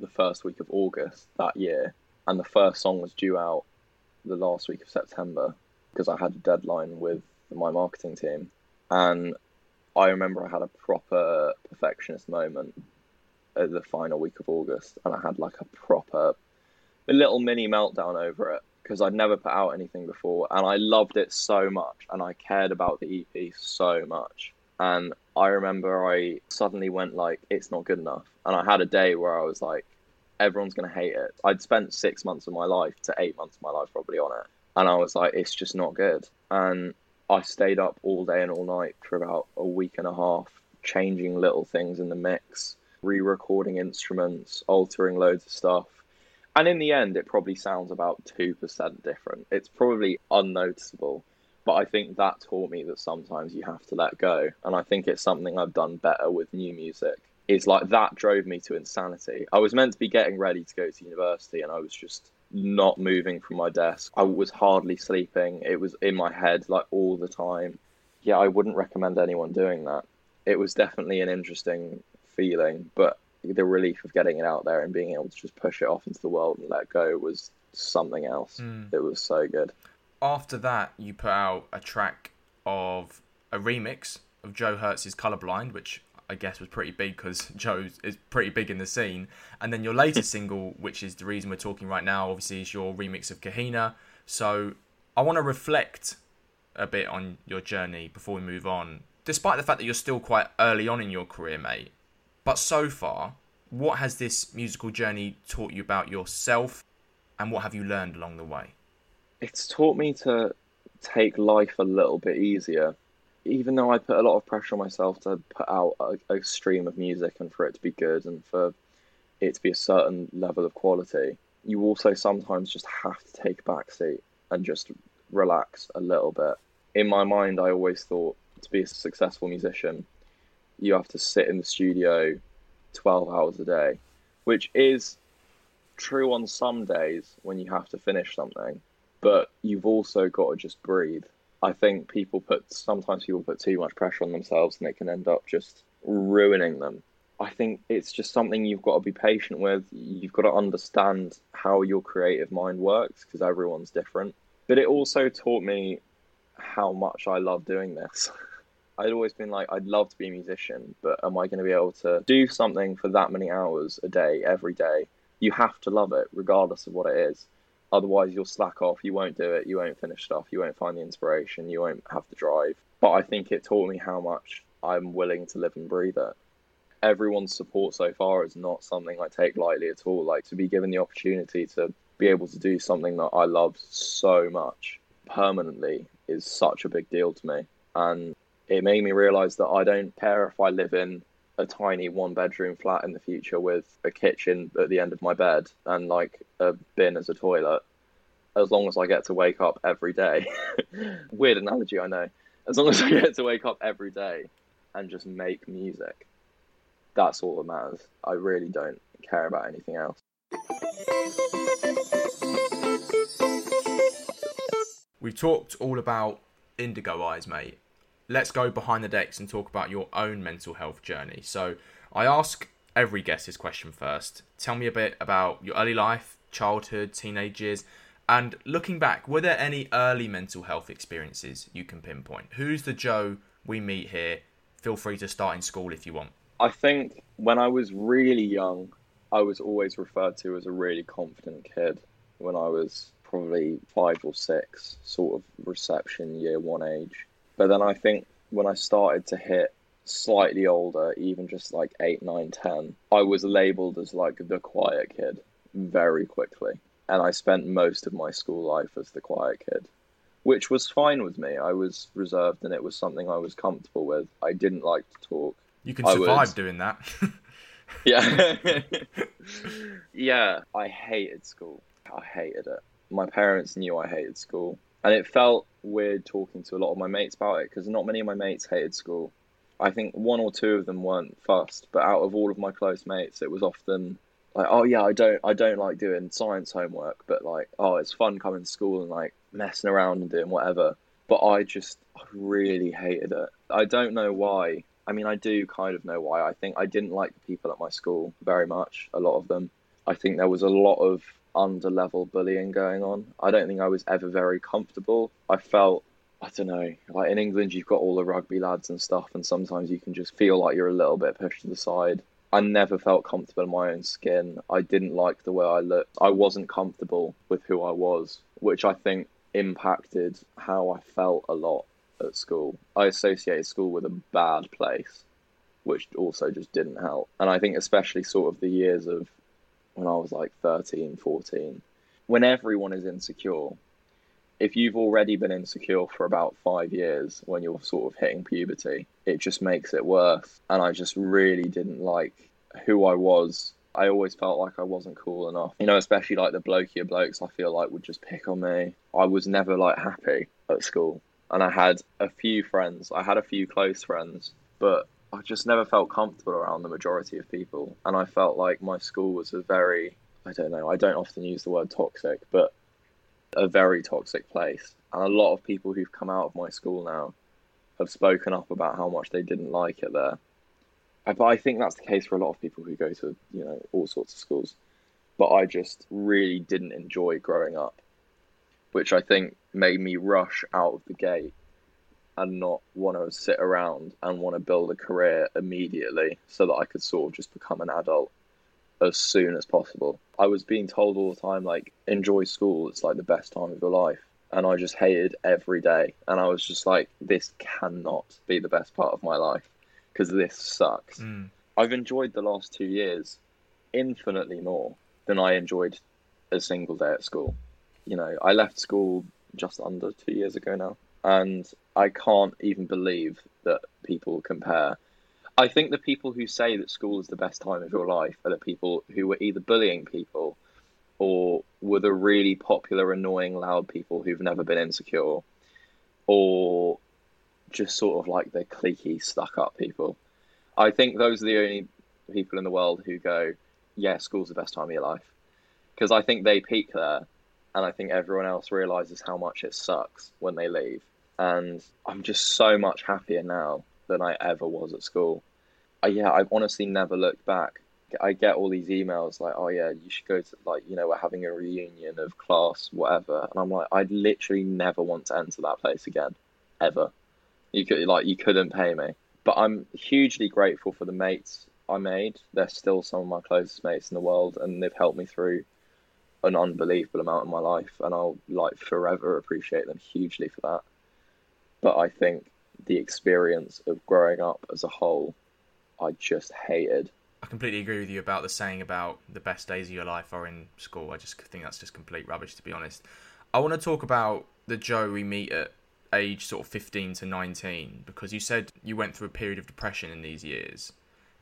the first week of August that year, and the first song was due out the last week of September because I had a deadline with my marketing team. And I remember I had a proper perfectionist moment at the final week of August, and I had like a proper, a little mini meltdown over it because I'd never put out anything before, and I loved it so much, and I cared about the EP so much. And I remember I suddenly went like, it's not good enough, and I had a day where I was like, everyone's gonna hate it. I'd spent six months of my life to eight months of my life probably on it, and I was like, it's just not good. And I stayed up all day and all night for about a week and a half, changing little things in the mix, re recording instruments, altering loads of stuff. And in the end, it probably sounds about 2% different. It's probably unnoticeable. But I think that taught me that sometimes you have to let go. And I think it's something I've done better with new music. It's like that drove me to insanity. I was meant to be getting ready to go to university and I was just not moving from my desk. I was hardly sleeping. It was in my head like all the time. Yeah, I wouldn't recommend anyone doing that. It was definitely an interesting feeling, but the relief of getting it out there and being able to just push it off into the world and let go was something else. Mm. It was so good. After that, you put out a track of a remix of Joe Hertz's Colorblind, which I guess was pretty big because Joe is pretty big in the scene. And then your latest single, which is the reason we're talking right now, obviously is your remix of Kahina. So I want to reflect a bit on your journey before we move on. Despite the fact that you're still quite early on in your career, mate, but so far, what has this musical journey taught you about yourself and what have you learned along the way? It's taught me to take life a little bit easier even though I put a lot of pressure on myself to put out a, a, stream of music and for it to be good and for it to be a certain level of quality, you also sometimes just have to take a back seat and just relax a little bit. In my mind, I always thought to be a successful musician, you have to sit in the studio 12 hours a day, which is true on some days when you have to finish something, but you've also got to just breathe I think people put sometimes people put too much pressure on themselves and it can end up just ruining them. I think it's just something you've got to be patient with. You've got to understand how your creative mind works because everyone's different. But it also taught me how much I love doing this. I'd always been like, I'd love to be a musician, but am I going to be able to do something for that many hours a day, every day? You have to love it, regardless of what it is. Otherwise, you'll slack off. You won't do it. You won't finish stuff. You won't find the inspiration. You won't have the drive. But I think it taught me how much I'm willing to live and breathe it. Everyone's support so far is not something I take lightly at all. Like to be given the opportunity to be able to do something that I love so much permanently is such a big deal to me. And it made me realize that I don't care if I live in a tiny one bedroom flat in the future with a kitchen at the end of my bed and like a bin as a toilet as long as I get to wake up every day. Weird analogy, I know. As long as I get to wake up every day and just make music, that's all that matters. I really don't care about anything else. We've talked all about Indigo Eyes, mate, let's go behind the decks and talk about your own mental health journey. So I ask every guest this question first. Tell me a bit about your early life, childhood, teenage years, and looking back, were there any early mental health experiences you can pinpoint? Who's the Joe we meet here? Feel free to start in school if you want. I think when I was really young, I was always referred to as a really confident kid when I was probably five or six, sort of reception year one age. But then I think when I started to hit slightly older, even just like 8, 9, 10, I was labeled as like the quiet kid very quickly. And I spent most of my school life as the quiet kid, which was fine with me. I was reserved and it was something I was comfortable with. I didn't like to talk. You can survive doing that. yeah. yeah, I hated school. I hated it. my parents knew I hated school, and it felt weird talking to a lot of my mates about it because not many of my mates hated school. I think one or two of them weren't fussed, but out of all of my close mates, it was often like, oh yeah, I don't, I don't like doing science homework, but like, oh, it's fun coming to school and like messing around and doing whatever. But I just really hated it. I don't know why. I mean, I do kind of know why. I think I didn't like the people at my school very much. A lot of them. I think there was a lot of under level bullying going on. I don't think I was ever very comfortable. I felt I don't know, like in England you've got all the rugby lads and stuff and sometimes you can just feel like you're a little bit pushed to the side. I never felt comfortable in my own skin. I didn't like the way I looked. I wasn't comfortable with who I was, which I think impacted how I felt a lot at school. I associated school with a bad place, which also just didn't help. And I think especially sort of the years of when I was like 13, 14, when everyone is insecure, if you've already been insecure for about five years when you're sort of hitting puberty, it just makes it worse. And I just really didn't like who I was. I always felt like I wasn't cool enough. You know, especially like the blokier blokes I feel like would just pick on me. I was never like happy at school. And I had a few friends. I had a few close friends, but I just never felt comfortable around the majority of people. And I felt like my school was a very, I don't know, I don't often use the word toxic, but a very toxic place. And a lot of people who've come out of my school now have spoken up about how much they didn't like it there. Uh, but I think that's the case for a lot of people who go to, you know, all sorts of schools. But I just really didn't enjoy growing up, which I think made me rush out of the gate and not want to sit around and want to build a career immediately so that I could sort of just become an adult as soon as possible. I was being told all the time, like, enjoy school, it's like the best time of your life. And I just hated every day. And I was just like, this cannot be the best part of my life because this sucks. Mm. I've enjoyed the last two years infinitely more than I enjoyed a single day at school. You know, I left school just under two years ago now and I can't even believe that people compare. I think the people who say that school is the best time of your life are the people who were either bullying people or were the really popular, annoying, loud people who've never been insecure or just sort of like the cliquey, stuck up people. I think those are the only people in the world who go, yeah, school's the best time of your life. Because I think they peak there and I think everyone else realizes how much it sucks when they leave and I'm just so much happier now than I ever was at school. I, yeah, I've honestly never looked back. I get all these emails like, "Oh yeah, you should go to like you know we're having a reunion of class, whatever," and I'm like, I'd literally never want to enter that place again, ever. You could like you couldn't pay me, but I'm hugely grateful for the mates I made. They're still some of my closest mates in the world, and they've helped me through an unbelievable amount of my life, and I'll like forever appreciate them hugely for that but I think the experience of growing up as a whole, I just hated. I completely agree with you about the saying about the best days of your life are in school. I just think that's just complete rubbish, to be honest. I want to talk about the Joe we meet at age sort of 15 to 19 because you said you went through a period of depression in these years.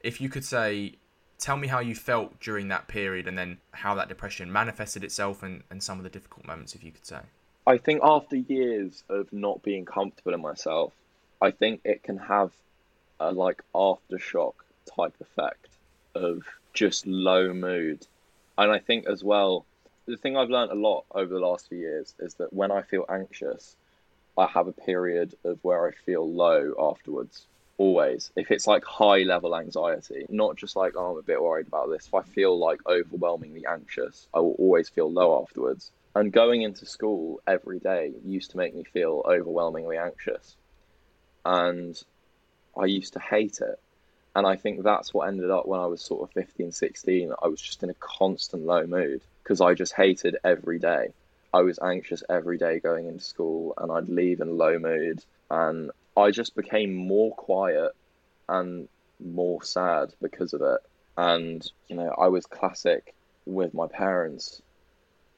If you could say, tell me how you felt during that period and then how that depression manifested itself and, and some of the difficult moments, if you could say. I think after years of not being comfortable in myself, I think it can have a like aftershock type effect of just low mood. And I think as well, the thing I've learned a lot over the last few years is that when I feel anxious, I have a period of where I feel low afterwards. Always. If it's like high level anxiety, not just like, oh, I'm a bit worried about this. If I feel like overwhelmingly anxious, I will always feel low afterwards. And going into school every day used to make me feel overwhelmingly anxious. And I used to hate it. And I think that's what ended up when I was sort of 15, 16. I was just in a constant low mood because I just hated every day. I was anxious every day going into school and I'd leave in low mood. And I just became more quiet and more sad because of it. And, you know, I was classic with my parents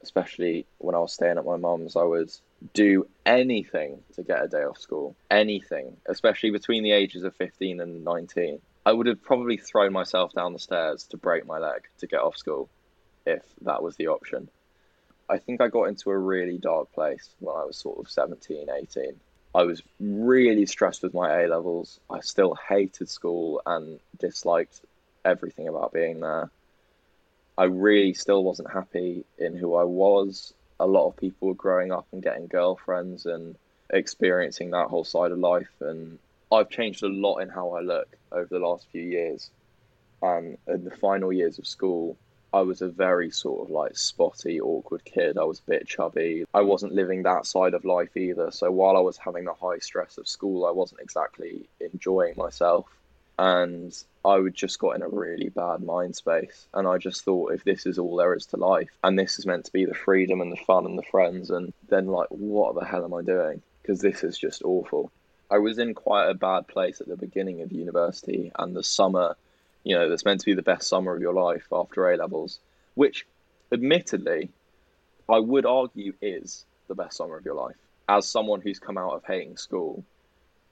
especially when I was staying at my mum's, I would do anything to get a day off school. Anything, especially between the ages of 15 and 19. I would have probably thrown myself down the stairs to break my leg to get off school if that was the option. I think I got into a really dark place when I was sort of 17, 18. I was really stressed with my A levels. I still hated school and disliked everything about being there. I really still wasn't happy in who I was. A lot of people were growing up and getting girlfriends and experiencing that whole side of life. And I've changed a lot in how I look over the last few years. And in the final years of school, I was a very sort of like spotty, awkward kid. I was a bit chubby. I wasn't living that side of life either. So while I was having the high stress of school, I wasn't exactly enjoying myself. And I would just got in a really bad mind space. And I just thought, if this is all there is to life, and this is meant to be the freedom and the fun and the friends, and then like, what the hell am I doing? Because this is just awful. I was in quite a bad place at the beginning of university, and the summer you know, that's meant to be the best summer of your life after A levels, which admittedly, I would argue is the best summer of your life. As someone who's come out of hating school,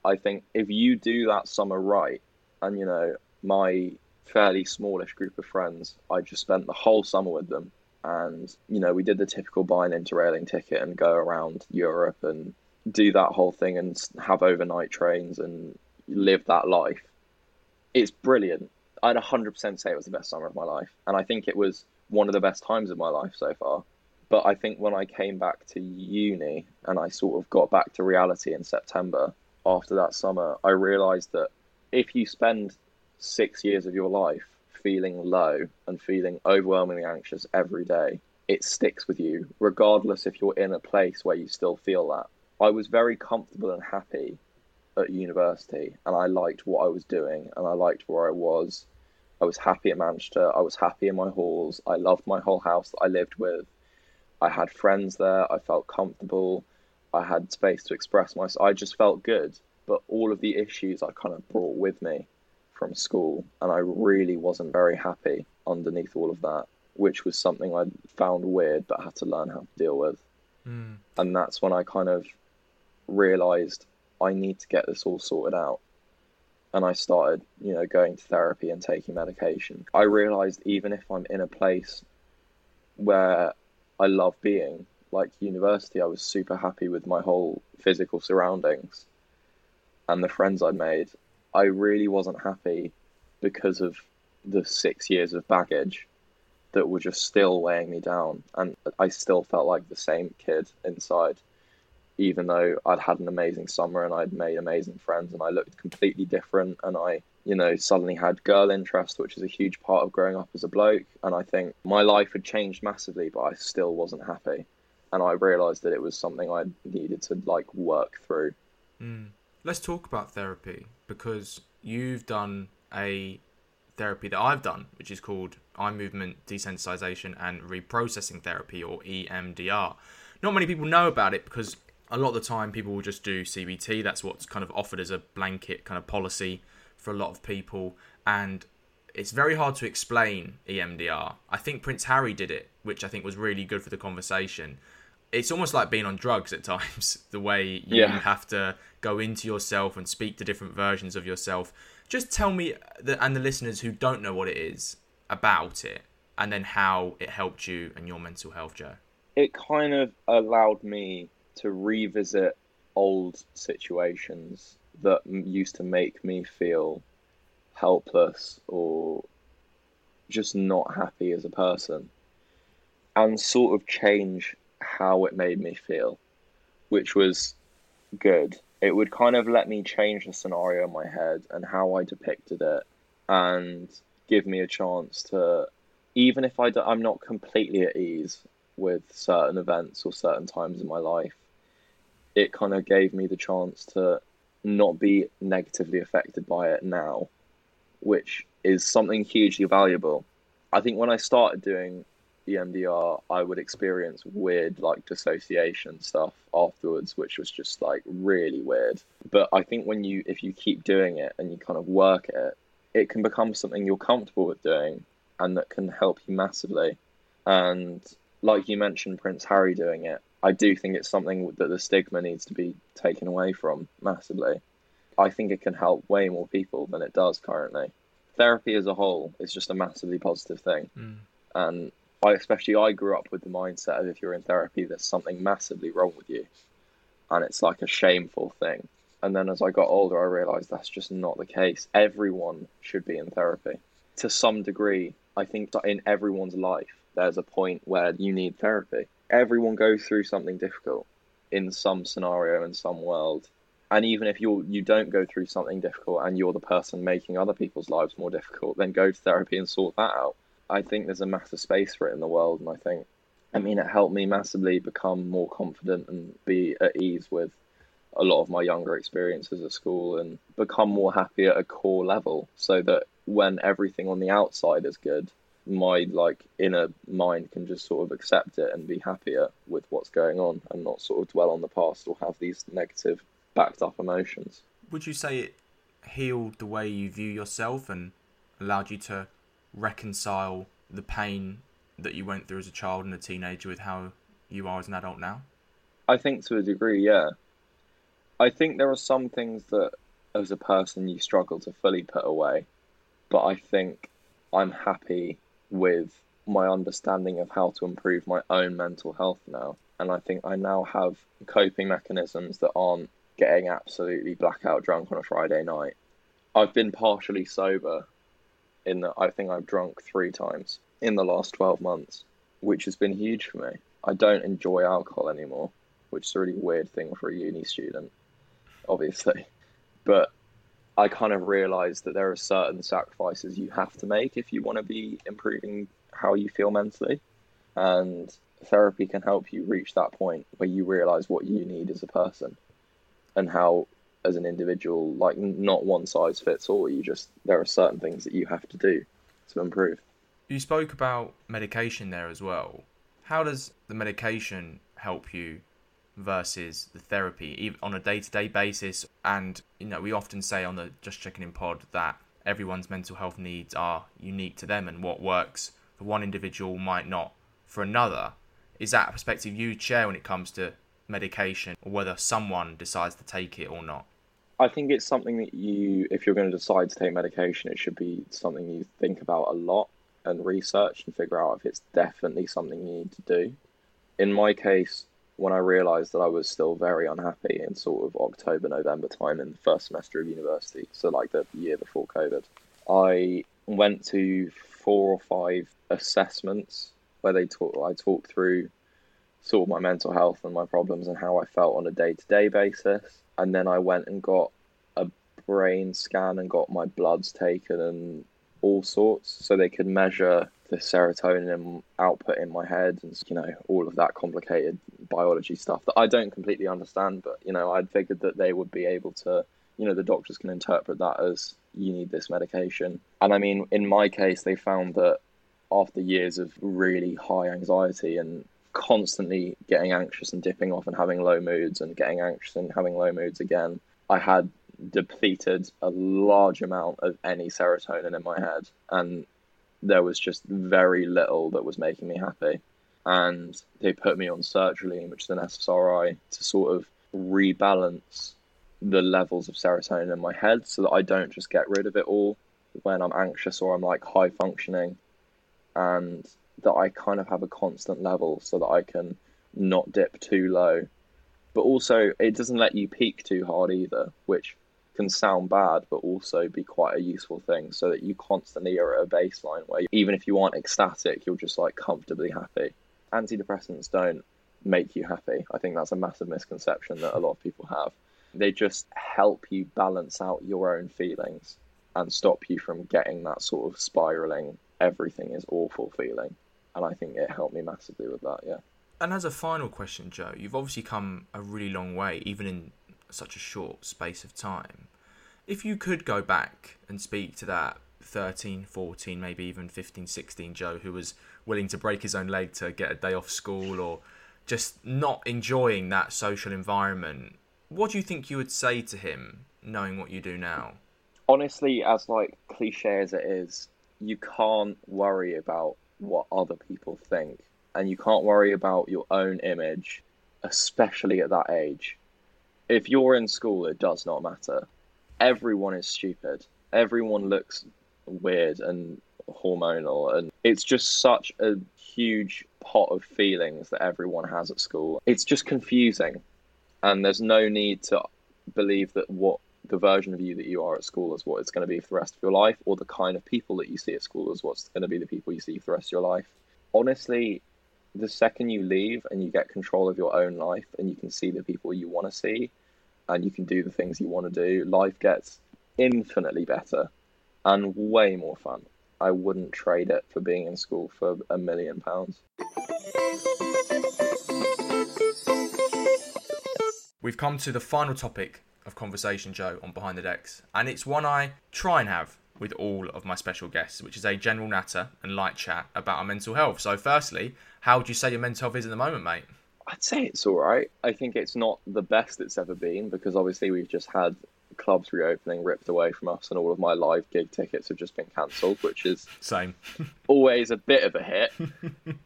I think if you do that summer right, and you know, my fairly smallish group of friends, I just spent the whole summer with them. And, you know, we did the typical buy an interrailing ticket and go around Europe and do that whole thing and have overnight trains and live that life. It's brilliant. I'd 100% say it was the best summer of my life. And I think it was one of the best times of my life so far. But I think when I came back to uni and I sort of got back to reality in September after that summer, I realized that if you spend six years of your life feeling low and feeling overwhelmingly anxious every day, it sticks with you, regardless if you're in a place where you still feel that. I was very comfortable and happy at university, and I liked what I was doing, and I liked where I was, I was happy at Manchester. I was happy in my halls. I loved my whole house that I lived with. I had friends there. I felt comfortable. I had space to express myself. I just felt good. But all of the issues I kind of brought with me from school, and I really wasn't very happy underneath all of that, which was something I found weird but had to learn how to deal with. Mm. And that's when I kind of realized I need to get this all sorted out and I started, you know, going to therapy and taking medication. I realized even if I'm in a place where I love being, like university, I was super happy with my whole physical surroundings and the friends I'd made. I really wasn't happy because of the six years of baggage that were just still weighing me down. And I still felt like the same kid inside even though I'd had an amazing summer and I'd made amazing friends and I looked completely different and I, you know, suddenly had girl interest, which is a huge part of growing up as a bloke. And I think my life had changed massively, but I still wasn't happy. And I realised that it was something I needed to like work through. Mm. Let's talk about therapy because you've done a therapy that I've done, which is called eye movement desensitization and reprocessing therapy or EMDR. Not many people know about it because a lot of the time people will just do CBT. That's what's kind of offered as a blanket kind of policy for a lot of people, and it's very hard to explain EMDR. I think Prince Harry did it, which I think was really good for the conversation. It's almost like being on drugs at times, the way you yeah. have to go into yourself and speak to different versions of yourself. Just tell me, the, and the listeners who don't know what it is, about it, and then how it helped you and your mental health, Joe. It kind of allowed me to revisit old situations that used to make me feel helpless or just not happy as a person and sort of change how it made me feel, which was good. It would kind of let me change the scenario in my head and how I depicted it and give me a chance to, even if I I'm not completely at ease with certain events or certain times in my life, it kind of gave me the chance to not be negatively affected by it now, which is something hugely valuable. I think when I started doing EMDR, I would experience weird like dissociation stuff afterwards, which was just like really weird. But I think when you if you keep doing it and you kind of work it, it can become something you're comfortable with doing and that can help you massively. And like you mentioned, Prince Harry doing it, I do think it's something that the stigma needs to be taken away from massively. I think it can help way more people than it does currently. Therapy as a whole is just a massively positive thing. Mm. And I especially I grew up with the mindset of if you're in therapy, there's something massively wrong with you, and it's like a shameful thing. And then as I got older, I realized that's just not the case. Everyone should be in therapy to some degree. I think that in everyone's life, there's a point where you need therapy. Everyone goes through something difficult in some scenario in some world. And even if you you don't go through something difficult and you're the person making other people's lives more difficult, then go to therapy and sort that out. I think there's a massive space for it in the world, and I think, I mean, it helped me massively become more confident and be at ease with a lot of my younger experiences at school and become more happy at a core level so that when everything on the outside is good my like inner mind can just sort of accept it and be happier with what's going on and not sort of dwell on the past or have these negative backed up emotions. Would you say it healed the way you view yourself and allowed you to reconcile the pain that you went through as a child and a teenager with how you are as an adult now i think to a degree yeah I think there are some things that, as a person, you struggle to fully put away. But I think I'm happy with my understanding of how to improve my own mental health now. And I think I now have coping mechanisms that aren't getting absolutely blackout drunk on a Friday night. I've been partially sober in that I think I've drunk three times in the last 12 months, which has been huge for me. I don't enjoy alcohol anymore, which is a really weird thing for a uni student obviously. But I kind of realized that there are certain sacrifices you have to make if you want to be improving how you feel mentally. And therapy can help you reach that point where you realize what you need as a person and how as an individual like not one size fits all. You just there are certain things that you have to do to improve. You spoke about medication there as well. How does the medication help you versus the therapy on a day-to-day basis? And you know we often say on the just checking in pod that everyone's mental health needs are unique to them and what works for one individual might not for another. Is that a perspective you share when it comes to medication or whether someone decides to take it or not i think it's something that you if you're going to decide to take medication it should be something you think about a lot and research and figure out if it's definitely something you need to do in my case when I realised that I was still very unhappy in sort of October, November time in the first semester of university, so like the year before COVID, I went to four or five assessments where they talk. I talked through sort of my mental health and my problems and how I felt on a day to day basis, and then I went and got a brain scan and got my bloods taken and all sorts, so they could measure the serotonin output in my head and you know all of that complicated biology stuff that I don't completely understand but you know I'd figured that they would be able to you know the doctors can interpret that as you need this medication. And I mean in my case they found that after years of really high anxiety and constantly getting anxious and dipping off and having low moods and getting anxious and having low moods again I had depleted a large amount of any serotonin in my head and there was just very little that was making me happy. And they put me on sertraline, which is an SSRI, to sort of rebalance the levels of serotonin in my head so that I don't just get rid of it all when I'm anxious or I'm like high functioning and that I kind of have a constant level so that I can not dip too low. But also, it doesn't let you peak too hard either, which can sound bad, but also be quite a useful thing so that you constantly are at a baseline where even if you aren't ecstatic, you're just like comfortably happy. Antidepressants don't make you happy. I think that's a massive misconception that a lot of people have. They just help you balance out your own feelings and stop you from getting that sort of spiraling, everything is awful feeling. And I think it helped me massively with that, yeah. And as a final question, Joe, you've obviously come a really long way, even in such a short space of time. If you could go back and speak to that 13, 14, maybe even 15, 16 Joe who was willing to break his own leg to get a day off school or just not enjoying that social environment, what do you think you would say to him knowing what you do now? Honestly, as like cliche as it is, you can't worry about what other people think and you can't worry about your own image, especially at that age if you're in school, it does not matter. Everyone is stupid. Everyone looks weird and hormonal, and it's just such a huge pot of feelings that everyone has at school. It's just confusing, and there's no need to believe that what the version of you that you are at school is what it's going to be for the rest of your life, or the kind of people that you see at school is what's going to be the people you see for the rest of your life. Honestly, the second you leave and you get control of your own life and you can see the people you want to see and you can do the things you want to do, life gets infinitely better and way more fun. I wouldn't trade it for being in school for a million pounds. We've come to the final topic of conversation, Joe, on Behind the Decks, and it's one I try and have with all of my special guests, which is a general natter and light chat about our mental health. So, firstly, how would you say your mental health is at the moment, mate? I'd say it's all right. I think it's not the best it's ever been because obviously we've just had clubs reopening ripped away from us, and all of my live gig tickets have just been cancelled, which is same. always a bit of a hit.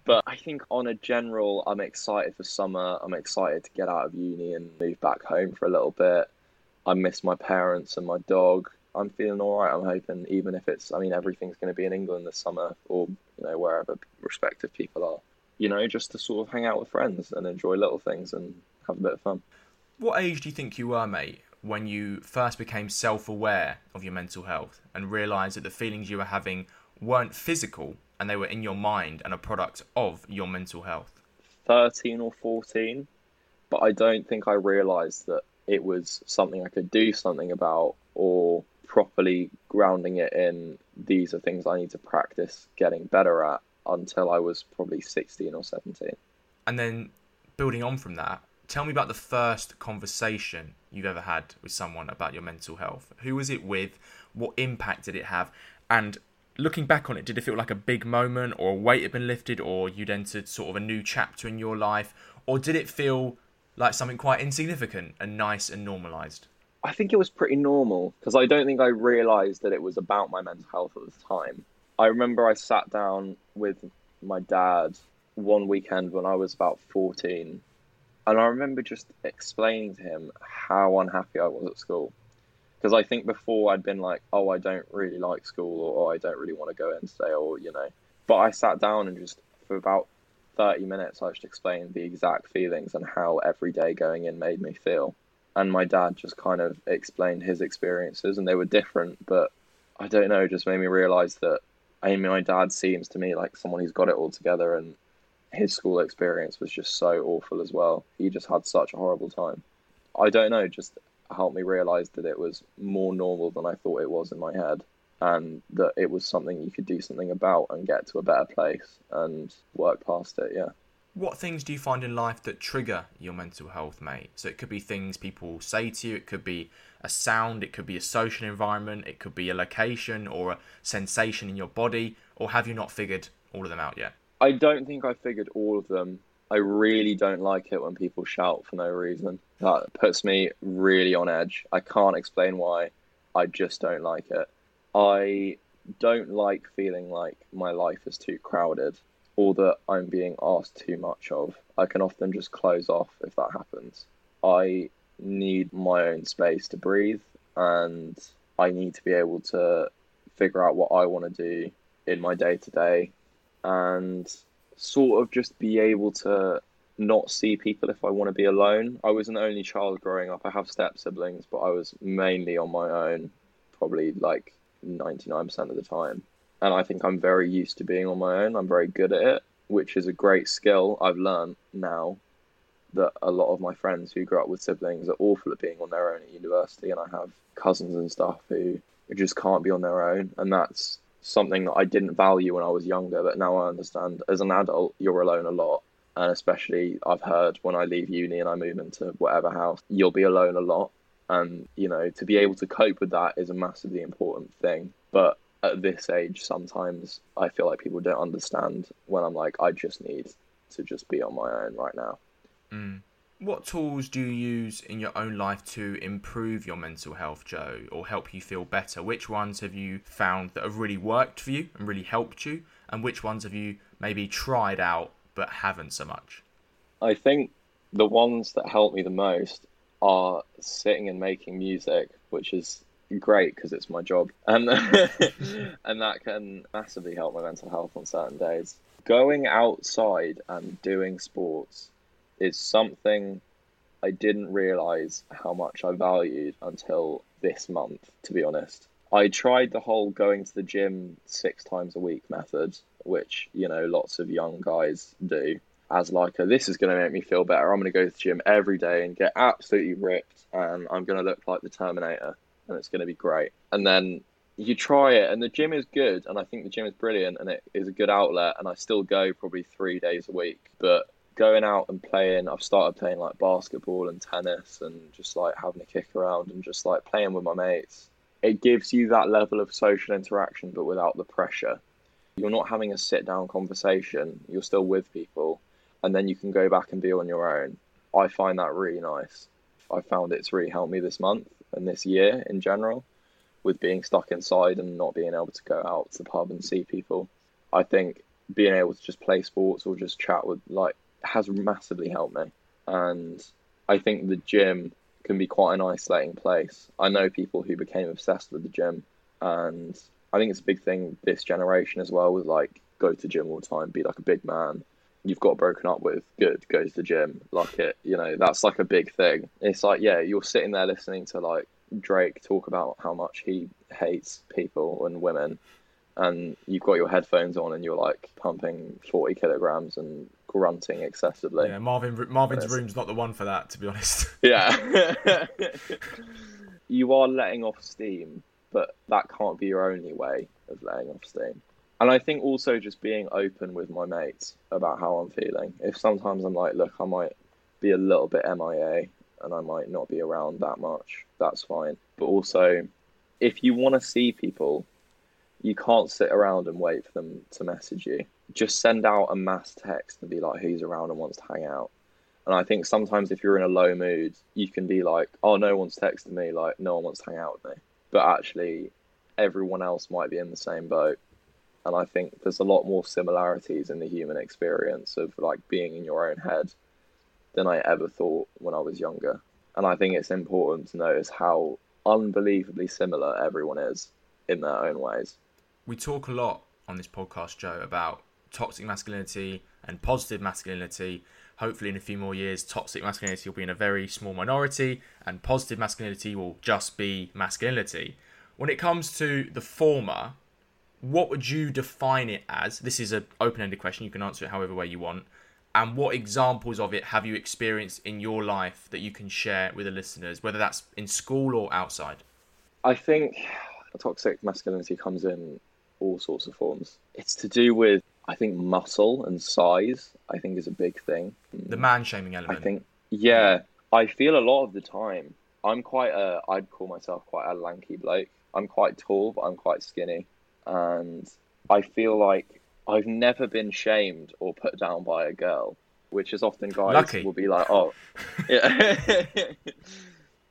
but I think on a general, I'm excited for summer. I'm excited to get out of uni and move back home for a little bit. I miss my parents and my dog. I'm feeling all right. I'm hoping, even if it's, I mean, everything's going to be in England this summer or you know wherever respective people are. You know, just to sort of hang out with friends and enjoy little things and have a bit of fun. What age do you think you were, mate, when you first became self aware of your mental health and realised that the feelings you were having weren't physical and they were in your mind and a product of your mental health? 13 or 14, but I don't think I realised that it was something I could do something about or properly grounding it in these are things I need to practice getting better at until I was probably 16 or 17. And then building on from that, tell me about the first conversation you've ever had with someone about your mental health. Who was it with? What impact did it have? And looking back on it, did it feel like a big moment or a weight had been lifted or you'd entered sort of a new chapter in your life? Or did it feel like something quite insignificant and nice and normalized? I think it was pretty normal because I don't think I realized that it was about my mental health at the time. I remember I sat down with my dad one weekend when I was about 14 and I remember just explaining to him how unhappy I was at school. Because I think before I'd been like, oh, I don't really like school, or oh, I don't really want to go in today, or, you know. But I sat down and just, for about 30 minutes, I just explained the exact feelings and how every day going in made me feel. And my dad just kind of explained his experiences, and they were different, but I don't know, just made me realize that I mean, my dad seems to me like someone who's got it all together and his school experience was just so awful as well. He just had such a horrible time. I don't know, just helped me realize that it was more normal than I thought it was in my head and that it was something you could do something about and get to a better place and work past it, yeah. What things do you find in life that trigger your mental health, mate? So it could be things people say to you, it could be a sound, it could be a social environment, it could be a location or a sensation in your body, or have you not figured all of them out yet? I don't think I figured all of them. I really don't like it when people shout for no reason. That puts me really on edge. I can't explain why. I just don't like it. I don't like feeling like my life is too crowded or that I'm being asked too much of. I can often just close off if that happens. I need my own space to breathe and I need to be able to figure out what I want to do in my day to day and sort of just be able to not see people if I want to be alone. I was an only child growing up. I have step siblings, but I was mainly on my own, probably like 99% of the time. And I think I'm very used to being on my own. I'm very good at it, which is a great skill I've learned now that a lot of my friends who grew up with siblings are awful at being on their own at university. And I have cousins and stuff who just can't be on their own. And that's something that I didn't value when I was younger, but now I understand as an adult, you're alone a lot. And especially, I've heard when I leave uni and I move into whatever house, you'll be alone a lot. And, you know, to be able to cope with that is a massively important thing. But at this age, sometimes I feel like people don't understand when I'm like, I just need to just be on my own right now. Mm. What tools do you use in your own life to improve your mental health, Joe, or help you feel better? Which ones have you found that have really worked for you and really helped you? And which ones have you maybe tried out but haven't so much? I think the ones that help me the most are sitting and making music, which is great because it's my job, and and that can massively help my mental health on certain days. Going outside and doing sports is something I didn't realize how much I valued until this month, to be honest. I tried the whole going to the gym six times a week method, which, you know, lots of young guys do, as like a this is going to make me feel better. I'm going to go to the gym every day and get absolutely ripped, and I'm going to look like the Terminator, and it's going to be great. And then you try it, and the gym is good, and I think the gym is brilliant, and it is a good outlet, and I still go probably three days a week. But going out and playing, I've started playing like basketball and tennis, and just like having a kick around and just like playing with my mates. It gives you that level of social interaction, but without the pressure. You're not having a sit down conversation, you're still with people, and then you can go back and be on your own. I find that really nice. I found it's really helped me this month and this year in general with being stuck inside and not being able to go out to the pub and see people. I think being able to just play sports or just chat with like has massively helped me. And I think the gym can be quite an isolating place. I know people who became obsessed with the gym and I think it's a big thing this generation as well with like go to gym all the time, be like a big man. You've got broken up with, good, go to the gym. Like it, you know, that's like a big thing. It's like, yeah, you're sitting there listening to like Drake talk about how much he hates people and women, and you've got your headphones on and you're like pumping 40 kilograms and grunting excessively. Yeah, Marvin Marvin's room's not the one for that, to be honest. Yeah. you are letting off steam, but that can't be your only way of letting off steam. And I think also just being open with my mates about how I'm feeling. If sometimes I'm like, look, I might be a little bit MIA and I might not be around that much, that's fine. But also, if you want to see people, you can't sit around and wait for them to message you. Just send out a mass text and be like, who's around and wants to hang out. And I think sometimes if you're in a low mood, you can be like, oh, no one's texting me, like, no one wants to hang out with me. But actually, everyone else might be in the same boat and I think there's a lot more similarities in the human experience of like being in your own head than I ever thought when I was younger. And I think it's important to notice how unbelievably similar everyone is in their own ways. We talk a lot on this podcast, Joe, about toxic masculinity and positive masculinity. Hopefully, in a few more years, toxic masculinity will be in a very small minority, and positive masculinity will just be masculinity. When it comes to the former, what would you define it as? This is an open-ended question. You can answer it however way you want. And what examples of it have you experienced in your life that you can share with the listeners, whether that's in school or outside? I think toxic masculinity comes in all sorts of forms. It's to do with, I think, muscle and size. I think is a big thing. The man shaming element. I think, yeah. I feel a lot of the time. I'm quite a. I'd call myself quite a lanky bloke. I'm quite tall, but I'm quite skinny and I feel like I've never been shamed or put down by a girl, which is often guys Lucky. will be like, oh, yeah.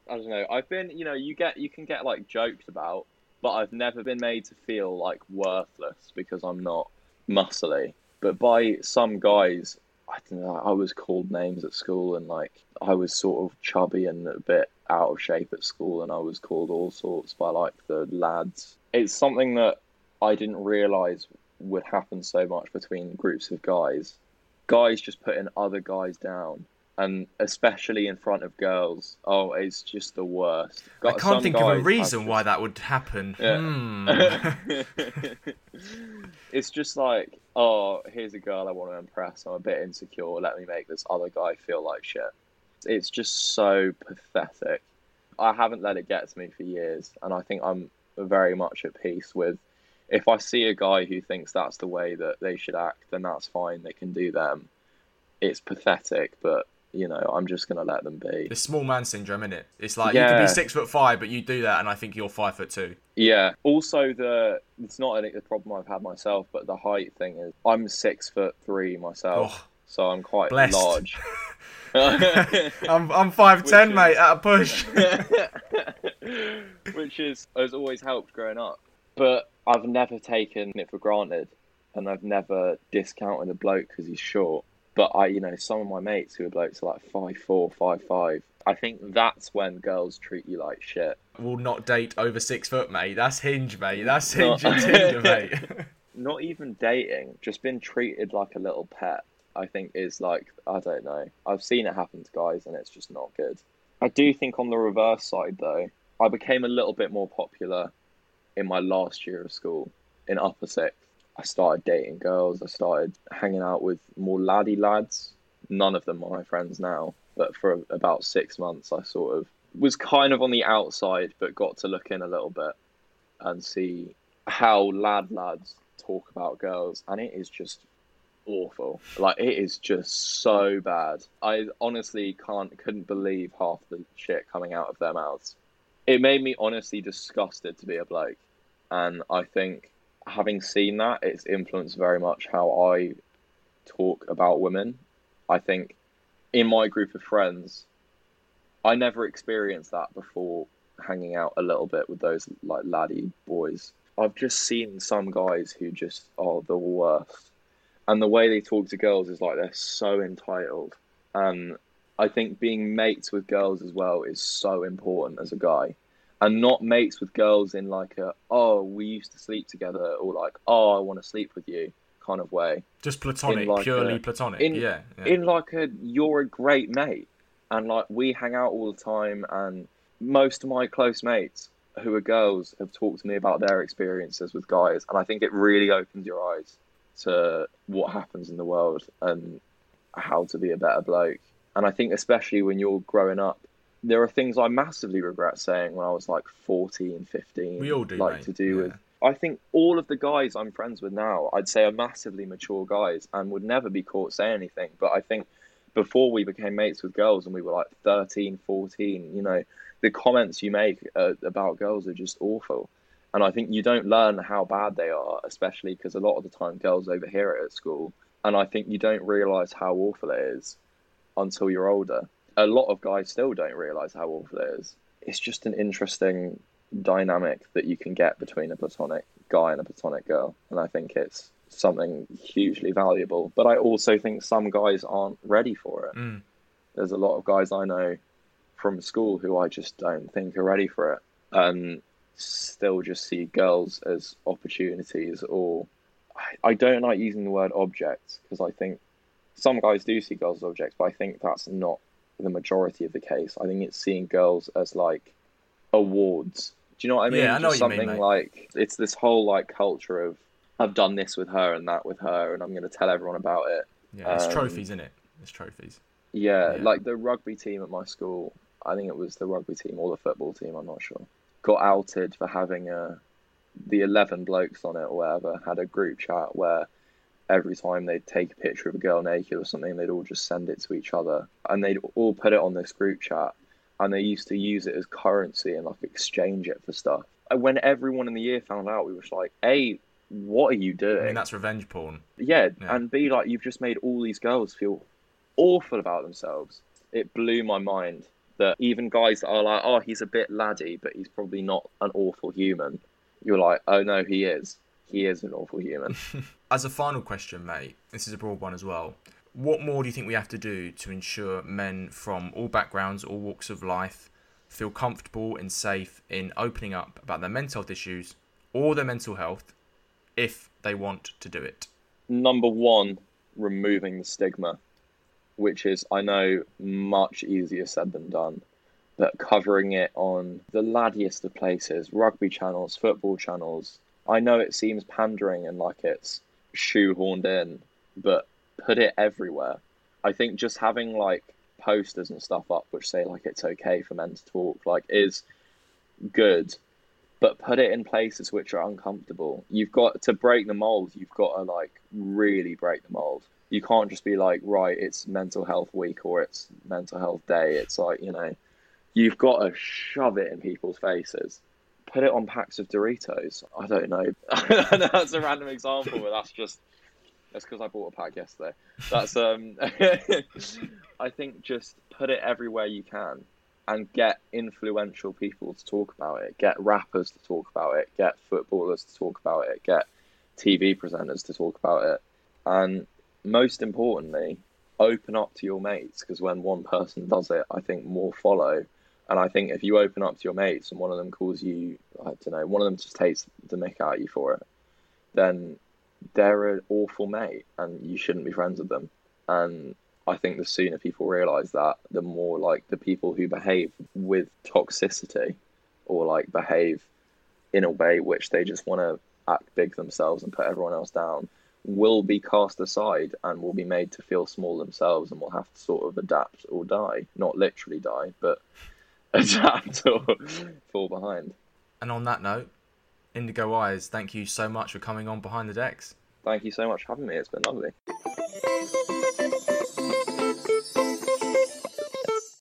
I don't know. I've been, you know, you get you can get like joked about, but I've never been made to feel like worthless because I'm not muscly. But by some guys, I don't know. I was called names at school, and like I was sort of chubby and a bit out of shape at school, and I was called all sorts by like the lads. It's something that I didn't realize would happen so much between groups of guys. Guys just putting other guys down, and especially in front of girls. Oh, it's just the worst. Got I can't think of a reason just... why that would happen. Yeah. Hmm. it's just like, oh, here's a girl I want to impress. I'm a bit insecure. Let me make this other guy feel like shit. It's just so pathetic. I haven't let it get to me for years, and I think I'm very much at peace with if I see a guy who thinks that's the way that they should act, then that's fine. They can do them. It's pathetic, but you know, I'm just gonna let them be. The small man syndrome, isn't it? It's like yeah. you can be six foot five, but you do that, and I think you're five foot two. Yeah. Also, the it's not a problem I've had myself, but the height thing is I'm six foot three myself, oh, so I'm quite blessed. large. I'm I'm five ten, mate. At a push. Which is has always helped growing up, but I've never taken it for granted, and I've never discounted a bloke because he's short But I, you know, some of my mates who are blokes are like five four, five five. I think that's when girls treat you like shit. Will not date over six foot, mate. That's hinge, mate. That's hinge and Tinder, mate. Not even dating, just being treated like a little pet. I think is like I don't know. I've seen it happen to guys, and it's just not good. I do think on the reverse side though, I became a little bit more popular in my last year of school in upper sixth. I started dating girls. I started hanging out with more laddie lads. None of them are my friends now, but for about six months, I sort of was kind of on the outside, but got to look in a little bit and see how lad lads talk about girls, and it is just awful. Like it is just so bad. I honestly can't couldn't believe half the shit coming out of their mouths. It made me honestly disgusted to be a bloke, and I think having seen that, it's influenced very much how I talk about women. I think in my group of friends, I never experienced that before hanging out a little bit with those like laddie boys. I've just seen some guys who just are the worst. And the way they talk to girls is like they're so entitled. And I think being mates with girls as well is so important as a guy. And not mates with girls in like a, oh, we used to sleep together or like, oh, I want to sleep with you kind of way. Just platonic, like purely a- platonic. in- yeah. yeah. in like a you're a great mate and like we hang out all the time and most of my close mates who are girls have talked to me about their experiences with guys and i think it really opens your eyes to what happens in the world and how to be a better bloke and i think especially when you're growing up there are things i massively regret saying when i was like 14 15 we all do, like mate. to do yeah. with I think all of the guys I'm friends with now, I'd say are massively mature guys and would never be caught saying anything. But I think before we became mates with girls and we were like 13, 14, you know, the comments you make uh, about girls are just awful. And I think you don't learn how bad they are, especially because a lot of the time girls overhear it at school. And I think you don't realize how awful it is until you're older. A lot of guys still don't realize how awful it is. It's just an interesting dynamic that you can get between a platonic guy and a platonic girl. And I think it's something hugely valuable. But I also think some guys aren't ready for it. Mm. There's a lot of guys I know from school who I just don't think are ready for it and still just see girls as opportunities or I, I don't like using the word objects because I think some guys do see girls as objects, but I think that's not the majority of the case. I think it's seeing girls as like awards. Do you know what I mean? Yeah, I know Just what you mean, something mate. like it's this whole like culture of I've done this with her and that with her, and I'm going to tell everyone about it. Yeah, it's Um, trophies, isn't it? It's trophies. Yeah, Yeah. like the rugby team at my school. I think it was the rugby team or the football team. I'm not sure. Got outed for having a the eleven blokes on it or whatever had a group chat where every time they'd take a picture of a girl naked or something, they'd all just send it to each other and they'd all put it on this group chat and they used to use it as currency and like exchange it for stuff. And when everyone in the year found out, we was like, A, what are you doing?" I mean, that's revenge porn. Yeah, Yeah. and be like, you've just made all these girls feel awful about themselves. It blew my mind that even guys that are like, oh, he's a bit laddie, but he's probably not an awful human. You're like, oh no, he is. He is an awful human. As a final question, mate, this is a broad one as well. What more do you think we have to do to ensure men from all backgrounds, all walks of life, feel comfortable and safe in opening up about their mental health issues or their mental health if they want to do it? Number one, removing the stigma, which is, I know, much easier said than done. But covering it on the laddiest of places, rugby channels, football channels. I know it seems pandering and like it's shoehorned in, but put it everywhere. I think just having like posters and stuff up which say like it's okay for men to talk like is good but put it in places which are uncomfortable. You've got to break the mold. You've got to like really break the mold. You can't just be like, right, it's mental health week or it's mental health day. It's like, you know, you've got to shove it in people's faces. Put it on packs of Doritos. I don't know. that's a random example, but that's just that's because I bought a pack yesterday. That's um I think just put it everywhere you can and get influential people to talk about it. Get rappers to talk about it. Get footballers to talk about it. Get TV presenters to talk about it. And most importantly, open up to your mates because when one person does it, I think more follow. And I think if you open up to your mates and one of them calls you, I don't know, one of them just takes the mick out of you for it, then they're an awful mate and you shouldn't be friends with them. And I think the sooner people realise that, the more like the people who behave with toxicity or like behave in a way which they just want to act big themselves and put everyone else down will be cast aside and will be made to feel small themselves and will have to sort of adapt or die. Not literally die, but adapt or fall behind. And on that note, Indigo Eyes, thank you so much for coming on Behind the Decks. Thank you so much for having me. It's been lovely.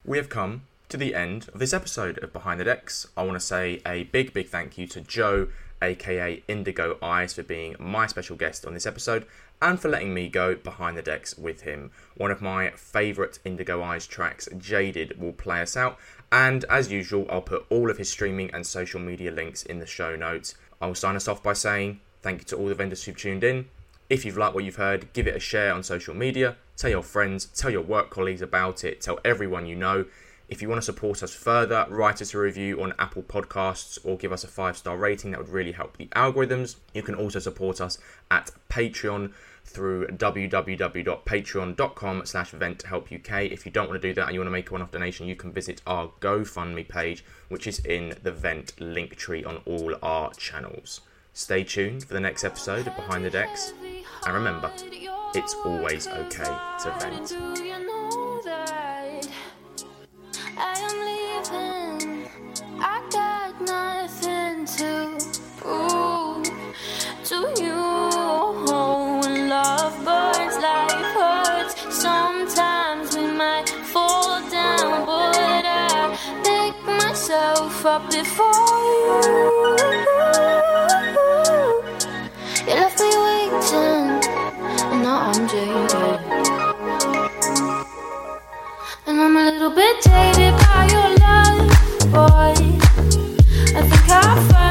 We have come to the end of this episode of Behind the Decks. I want to say a big, big thank you to Joe, aka Indigo Eyes, for being my special guest on this episode and for letting me go behind the decks with him. One of my favourite Indigo Eyes tracks, Jaded, will play us out, and as usual, I'll put all of his streaming and social media links in the show notes. I will sign us off by saying thank you to all the vendors who've tuned in. If you've liked what you've heard, give it a share on social media, tell your friends, tell your work colleagues about it, tell everyone you know. If you want to support us further, write us a review on Apple Podcasts or give us a five star rating. That would really help the algorithms. You can also support us at Patreon through www.patreon.com slash venthelpuk. If you don't want to do that and you want to make a one-off donation, you can visit our GoFundMe page, which is in the Vent link tree on all our channels. Stay tuned for the next episode of Behind the Decks. And remember, it's always okay to vent. I am leaving. I got nothing to up before you. You left me waiting, and now I'm jaded. And I'm a little bit jaded by your love, boy. I think I'll